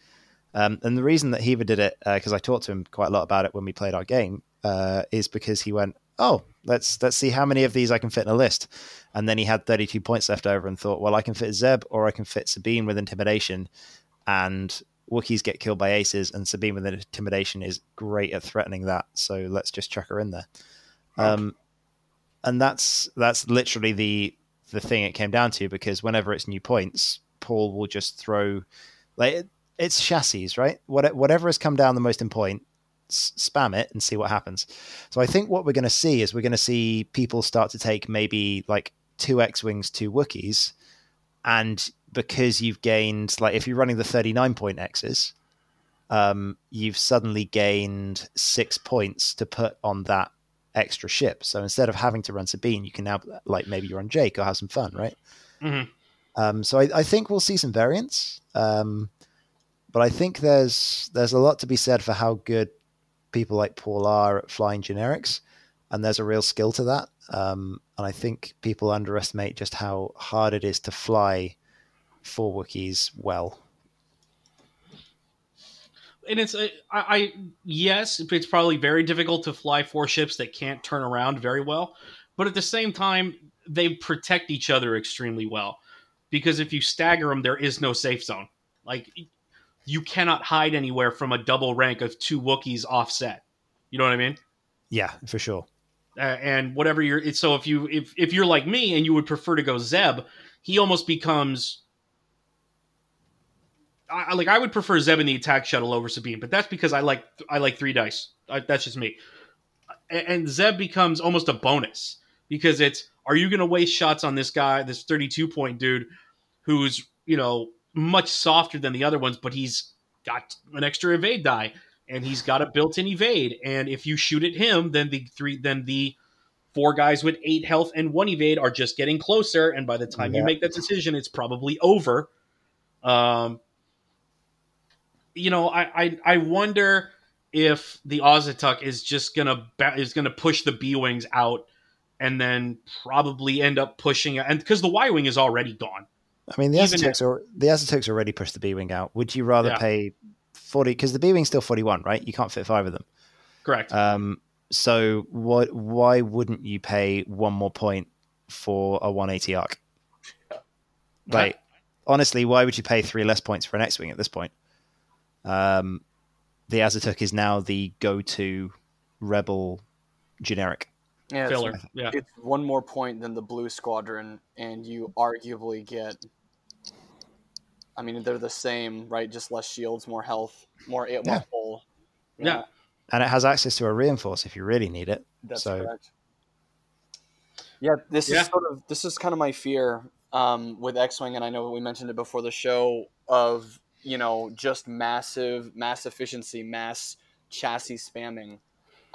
Um, and the reason that Heeva did it, because uh, I talked to him quite a lot about it when we played our game, uh, is because he went, "Oh, let's let's see how many of these I can fit in a list." And then he had 32 points left over and thought, "Well, I can fit Zeb or I can fit Sabine with intimidation." And Wookiees get killed by aces, and Sabine with intimidation is great at threatening that. So let's just chuck her in there. Um, and that's that's literally the the thing it came down to because whenever it's new points, Paul will just throw like it, it's chassis, right? What, whatever has come down the most in point, spam it and see what happens. So I think what we're going to see is we're going to see people start to take maybe like two X Wings, two Wookiees, and because you've gained, like if you're running the 39 point X's, um, you've suddenly gained six points to put on that extra ship. So instead of having to run Sabine, you can now, like maybe you're on Jake or have some fun, right?
Mm-hmm.
Um, so I, I, think we'll see some variants. Um, but I think there's there's a lot to be said for how good people like Paul are at flying generics, and there's a real skill to that. Um, and I think people underestimate just how hard it is to fly for Wookiees well.
and it's I, I yes, it's probably very difficult to fly four ships that can't turn around very well, but at the same time, they protect each other extremely well because if you stagger them, there is no safe zone. Like you cannot hide anywhere from a double rank of two Wookiees offset. You know what I mean?
Yeah, for sure.
Uh, and whatever you're, so if you if if you're like me and you would prefer to go Zeb, he almost becomes. I, like I would prefer Zeb in the attack shuttle over Sabine, but that's because I like I like three dice. I, that's just me. And, and Zeb becomes almost a bonus because it's are you going to waste shots on this guy, this 32 point dude, who's you know much softer than the other ones, but he's got an extra evade die and he's got a built-in evade. And if you shoot at him, then the three, then the four guys with eight health and one evade are just getting closer. And by the time yeah. you make that decision, it's probably over. Um, you know, I, I, I wonder if the Auzituck is just gonna is gonna push the B wings out, and then probably end up pushing and because the Y wing is already gone.
I mean, the Auzitucks are the Auzitucks already pushed the B wing out. Would you rather yeah. pay forty? Because the B wing's still forty one, right? You can't fit five of them.
Correct.
Um, so what? Why wouldn't you pay one more point for a one eighty arc? Like, honestly, why would you pay three less points for an X wing at this point? Um, the Auzituck is now the go to rebel generic.
Yeah, filler. It's, yeah, it's one more point than the Blue Squadron, and you arguably get. I mean, they're the same, right? Just less shields, more health, more more yeah.
full. Yeah. yeah.
and it has access to a reinforce if you really need it.
That's
so.
correct. Yeah, this yeah. is sort of this is kind of my fear um, with X-wing, and I know we mentioned it before the show of you know just massive mass efficiency, mass chassis spamming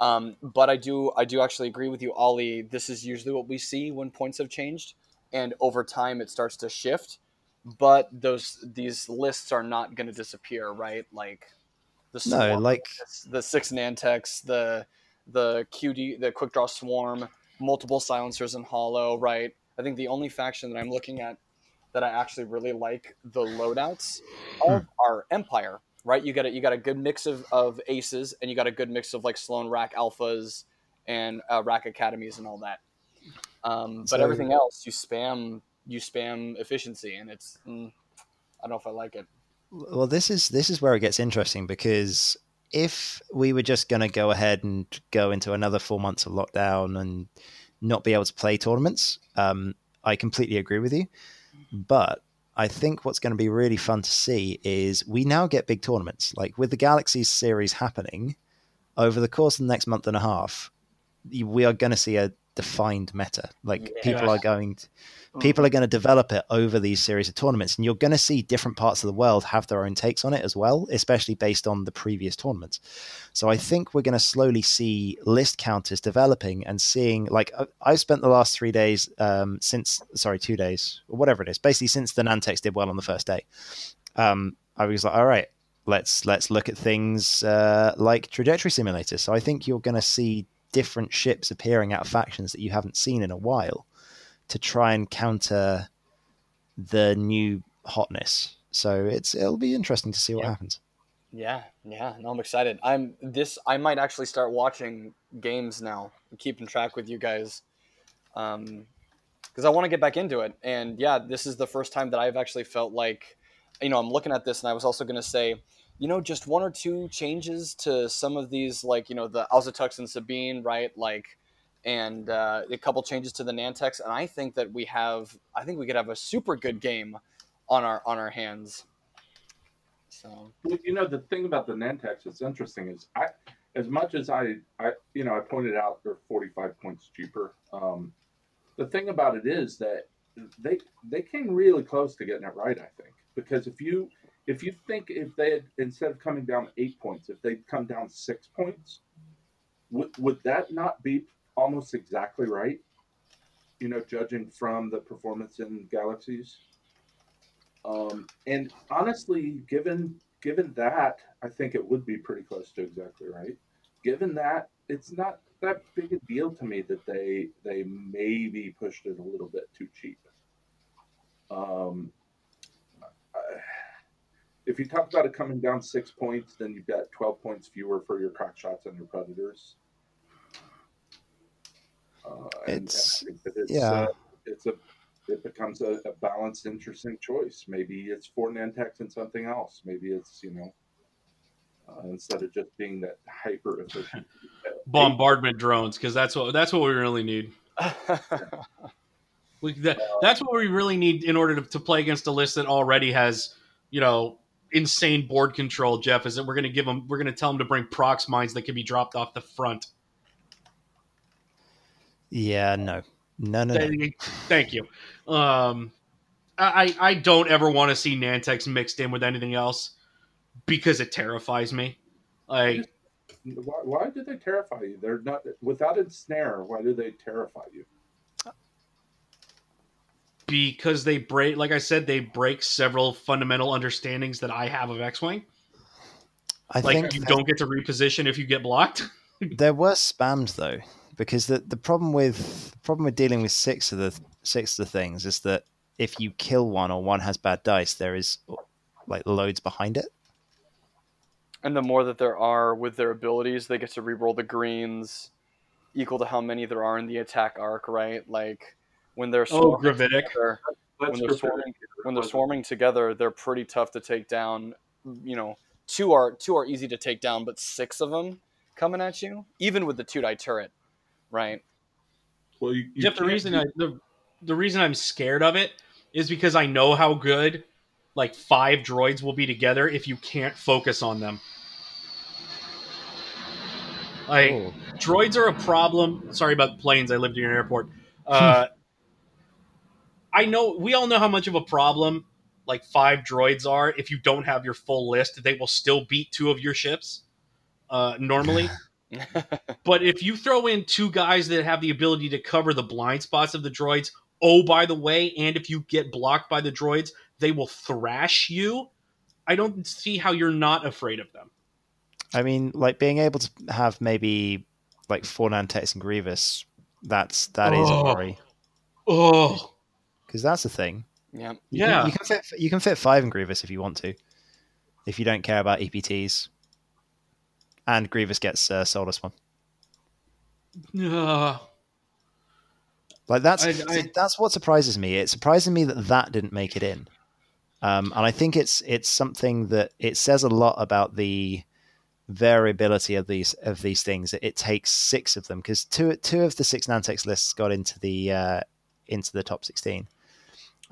um, but I do I do actually agree with you, Ollie. This is usually what we see when points have changed, and over time it starts to shift. But those these lists are not going to disappear, right? Like
the swarm, no, like
the six Nantex, the the QD, the quick draw swarm, multiple silencers and Holo, right? I think the only faction that I'm looking at that I actually really like the loadouts of hmm. are Empire right? You got a, you got a good mix of, of aces, and you got a good mix of like Sloane Rack alphas and uh, Rack academies and all that. Um, but so, everything else, you spam you spam efficiency, and it's mm, I don't know if I like it.
Well, this is this is where it gets interesting because if we were just going to go ahead and go into another four months of lockdown and not be able to play tournaments, um, I completely agree with you. But I think what's going to be really fun to see is we now get big tournaments. Like with the Galaxy series happening over the course of the next month and a half, we are going to see a defined meta. Like people are going to, people are going to develop it over these series of tournaments, and you're going to see different parts of the world have their own takes on it as well, especially based on the previous tournaments. So I think we're going to slowly see list counters developing and seeing. Like I've spent the last three days um, since, sorry, two days or whatever it is, basically since the Nantex did well on the first day. Um, I was like, all right, let's let's look at things uh, like trajectory simulators. So I think you're going to see different ships appearing out of factions that you haven't seen in a while to try and counter the new hotness. So it's it'll be interesting to see what
yeah.
happens.
Yeah, yeah, no, I'm excited. I'm this. I might actually start watching games now, keeping track with you guys, um, because I want to get back into it. And yeah, this is the first time that I've actually felt like, you know, I'm looking at this, and I was also going to say, you know, just one or two changes to some of these, like you know, the Auzitucks and Sabine, right? Like and uh, a couple changes to the Nantex, and I think that we have, I think we could have a super good game on our on our hands. So
you know the thing about the Nantex that's interesting is I, as much as I, I you know I pointed out they're 45 points cheaper. Um, the thing about it is that they they came really close to getting it right. I think because if you if you think if they had instead of coming down eight points, if they'd come down six points, would would that not be almost exactly right. You know, judging from the performance in Galaxies. Um, and honestly, given given that, I think it would be pretty close to exactly right. Given that, it's not that big a deal to me that they they maybe pushed it a little bit too cheap. Um, if you talk about it coming down six points, then you've got 12 points fewer for your crack shots and your predators. Uh, and,
it's,
and it's,
yeah,
uh, it's a it becomes a, a, balanced, interesting choice. Maybe it's for Nantex and something else. Maybe it's you know uh, instead of just being that hyper efficient
bombardment drones because that's what that's what we really need. [laughs] we, that, that's what we really need in order to, to play against a list that already has you know insane board control. Jeff is that we're going to give them we're going to tell them to bring prox mines that can be dropped off the front.
Yeah, no, no, no.
Thank,
no.
thank you. Um, I I don't ever want to see Nantex mixed in with anything else because it terrifies me. Like,
why, why do they terrify you? They're not without ensnare. Why do they terrify you?
Because they break, like I said, they break several fundamental understandings that I have of X-wing. I like think you don't get to reposition if you get blocked. [laughs]
there were spammed though because the the problem with the problem with dealing with six of the six of the things is that if you kill one or one has bad dice, there is like loads behind it.
And the more that there are with their abilities, they get to reroll the greens equal to how many there are in the attack arc, right? Like when they're
oh, gravitic.
Together, when they're swarming, when they're swarming together, they're pretty tough to take down. You know, two are two are easy to take down, but six of them coming at you, even with the two die turret, right?
Well, you,
you Jeff, the reason I the, the reason I'm scared of it is because I know how good like five droids will be together if you can't focus on them. Like oh. droids are a problem. Sorry about planes. I lived in an airport. Uh, [laughs] I know we all know how much of a problem like five droids are. If you don't have your full list, they will still beat two of your ships uh, normally. [laughs] but if you throw in two guys that have the ability to cover the blind spots of the droids, oh by the way, and if you get blocked by the droids, they will thrash you. I don't see how you're not afraid of them.
I mean, like being able to have maybe like four Nantex and Grievous, that's that oh. is a worry.
Oh,
because that's the thing.
Yeah,
you yeah.
Can, you can fit you can fit five in Grievous if you want to, if you don't care about EPTs and Grievous gets uh, Soulless one.
Uh,
like that's I, I, that's what surprises me. It surprises me that that didn't make it in, um, and I think it's it's something that it says a lot about the variability of these of these things. It, takes six of them because two two of the six Nantex lists got into the uh, into the top sixteen.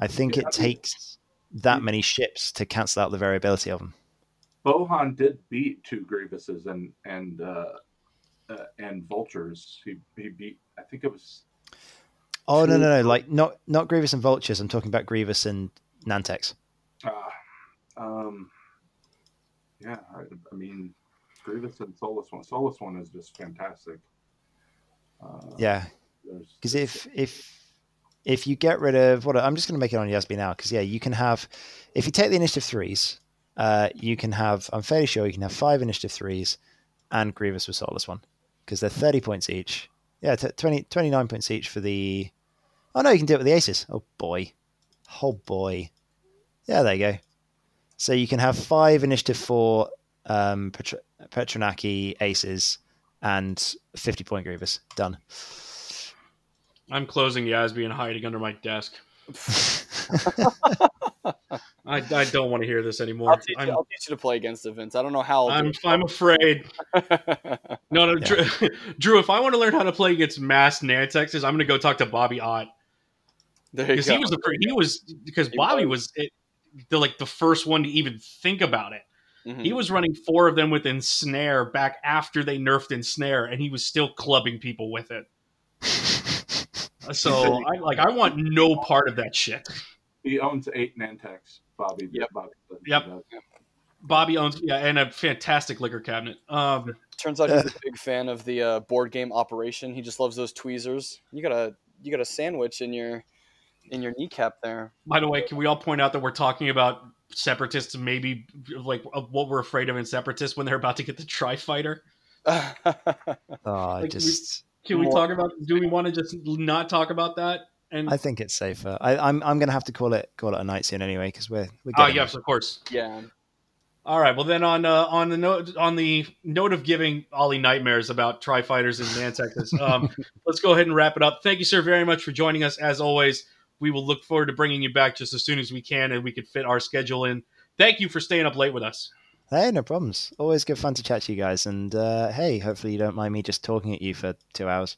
I think it takes that many ships to cancel out the variability of them.
Bohan did beat two Grievouses and and uh, uh, and Vultures. He he beat. I think it was.
Oh no no no! Like not not Grievous and Vultures. I'm talking about Grievous and Nantex.
Uh, um, yeah, I, I, mean, Grievous and Soulless one. Soulless one is just fantastic.
Uh, yeah, because if if if you get rid of what I'm just going to make it on USB now because yeah, you can have if you take the initiative threes uh, you can have, I'm fairly sure you can have five initiative threes and Grievous with Soulless one because they're 30 points each. Yeah, t- 20, 29 points each for the. Oh no, you can do it with the aces. Oh boy. Oh boy. Yeah, there you go. So you can have five initiative four um, Petr- Petranaki aces and 50 point Grievous. Done.
I'm closing YASB and hiding under my desk. [laughs] I, I don't want to hear this anymore.
I'll teach, you, I'll teach you to play against the Vince. I don't know how.
i am I'm afraid. [laughs] no, no, yeah. Drew, [laughs] Drew, If I want to learn how to play against mass Nantexes, I'm going to go talk to Bobby Ott. Because he was the he was because he Bobby was, was it, the like the first one to even think about it. Mm-hmm. He was running four of them with ensnare back after they nerfed ensnare, and he was still clubbing people with it. [laughs] so I like I want no part of that shit.
He owns eight Nantex. Bobby.
Yep.
Bobby
yep. Bobby owns yeah, and a fantastic liquor cabinet. Um,
Turns out he's a [laughs] big fan of the uh, board game Operation. He just loves those tweezers. You got a you got a sandwich in your in your kneecap there.
By the way, can we all point out that we're talking about separatists? Maybe like what we're afraid of in separatists when they're about to get the tri fighter.
oh, [laughs] like, just.
We, can we talk about? Do we want to just not talk about that?
And I think it's safer. I, am I'm, I'm going to have to call it call it a night soon anyway because we're we're.
Oh yes, of course.
Yeah.
All right. Well, then on uh, on the note on the note of giving Ollie nightmares about Tri Fighters in Nantex, [laughs] um, let's go ahead and wrap it up. Thank you, sir, very much for joining us. As always, we will look forward to bringing you back just as soon as we can and we can fit our schedule in. Thank you for staying up late with us.
Hey, no problems. Always good fun to chat to you guys. And uh, hey, hopefully you don't mind me just talking at you for two hours.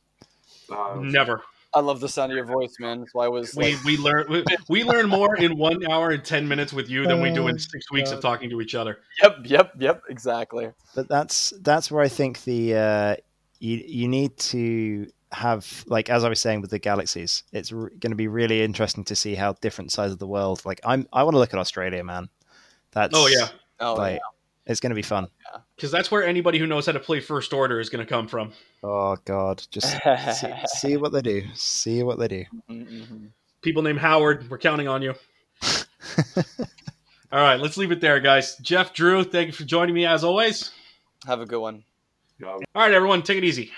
Never.
I love the sound of your voice, man. That's why I was.
We like... we learn we, we, learn more in one hour and ten minutes with you than we do in six weeks of talking to each other.
Yep, yep, yep, exactly.
But that's that's where I think the uh, you you need to have like as I was saying with the galaxies, it's re- going to be really interesting to see how different sides of the world. Like I'm, I want to look at Australia, man. That's
oh yeah,
oh
like,
yeah.
It's going to be fun.
Because that's where anybody who knows how to play First Order is going to come from.
Oh God, just [laughs] see, see, what they do. See what they do.
Mm-hmm. People named Howard, we're counting on you. [laughs] All right, let's leave it there, guys. Jeff, Drew, thank you for joining me as always.
Have a good one.
All right, everyone, take it easy.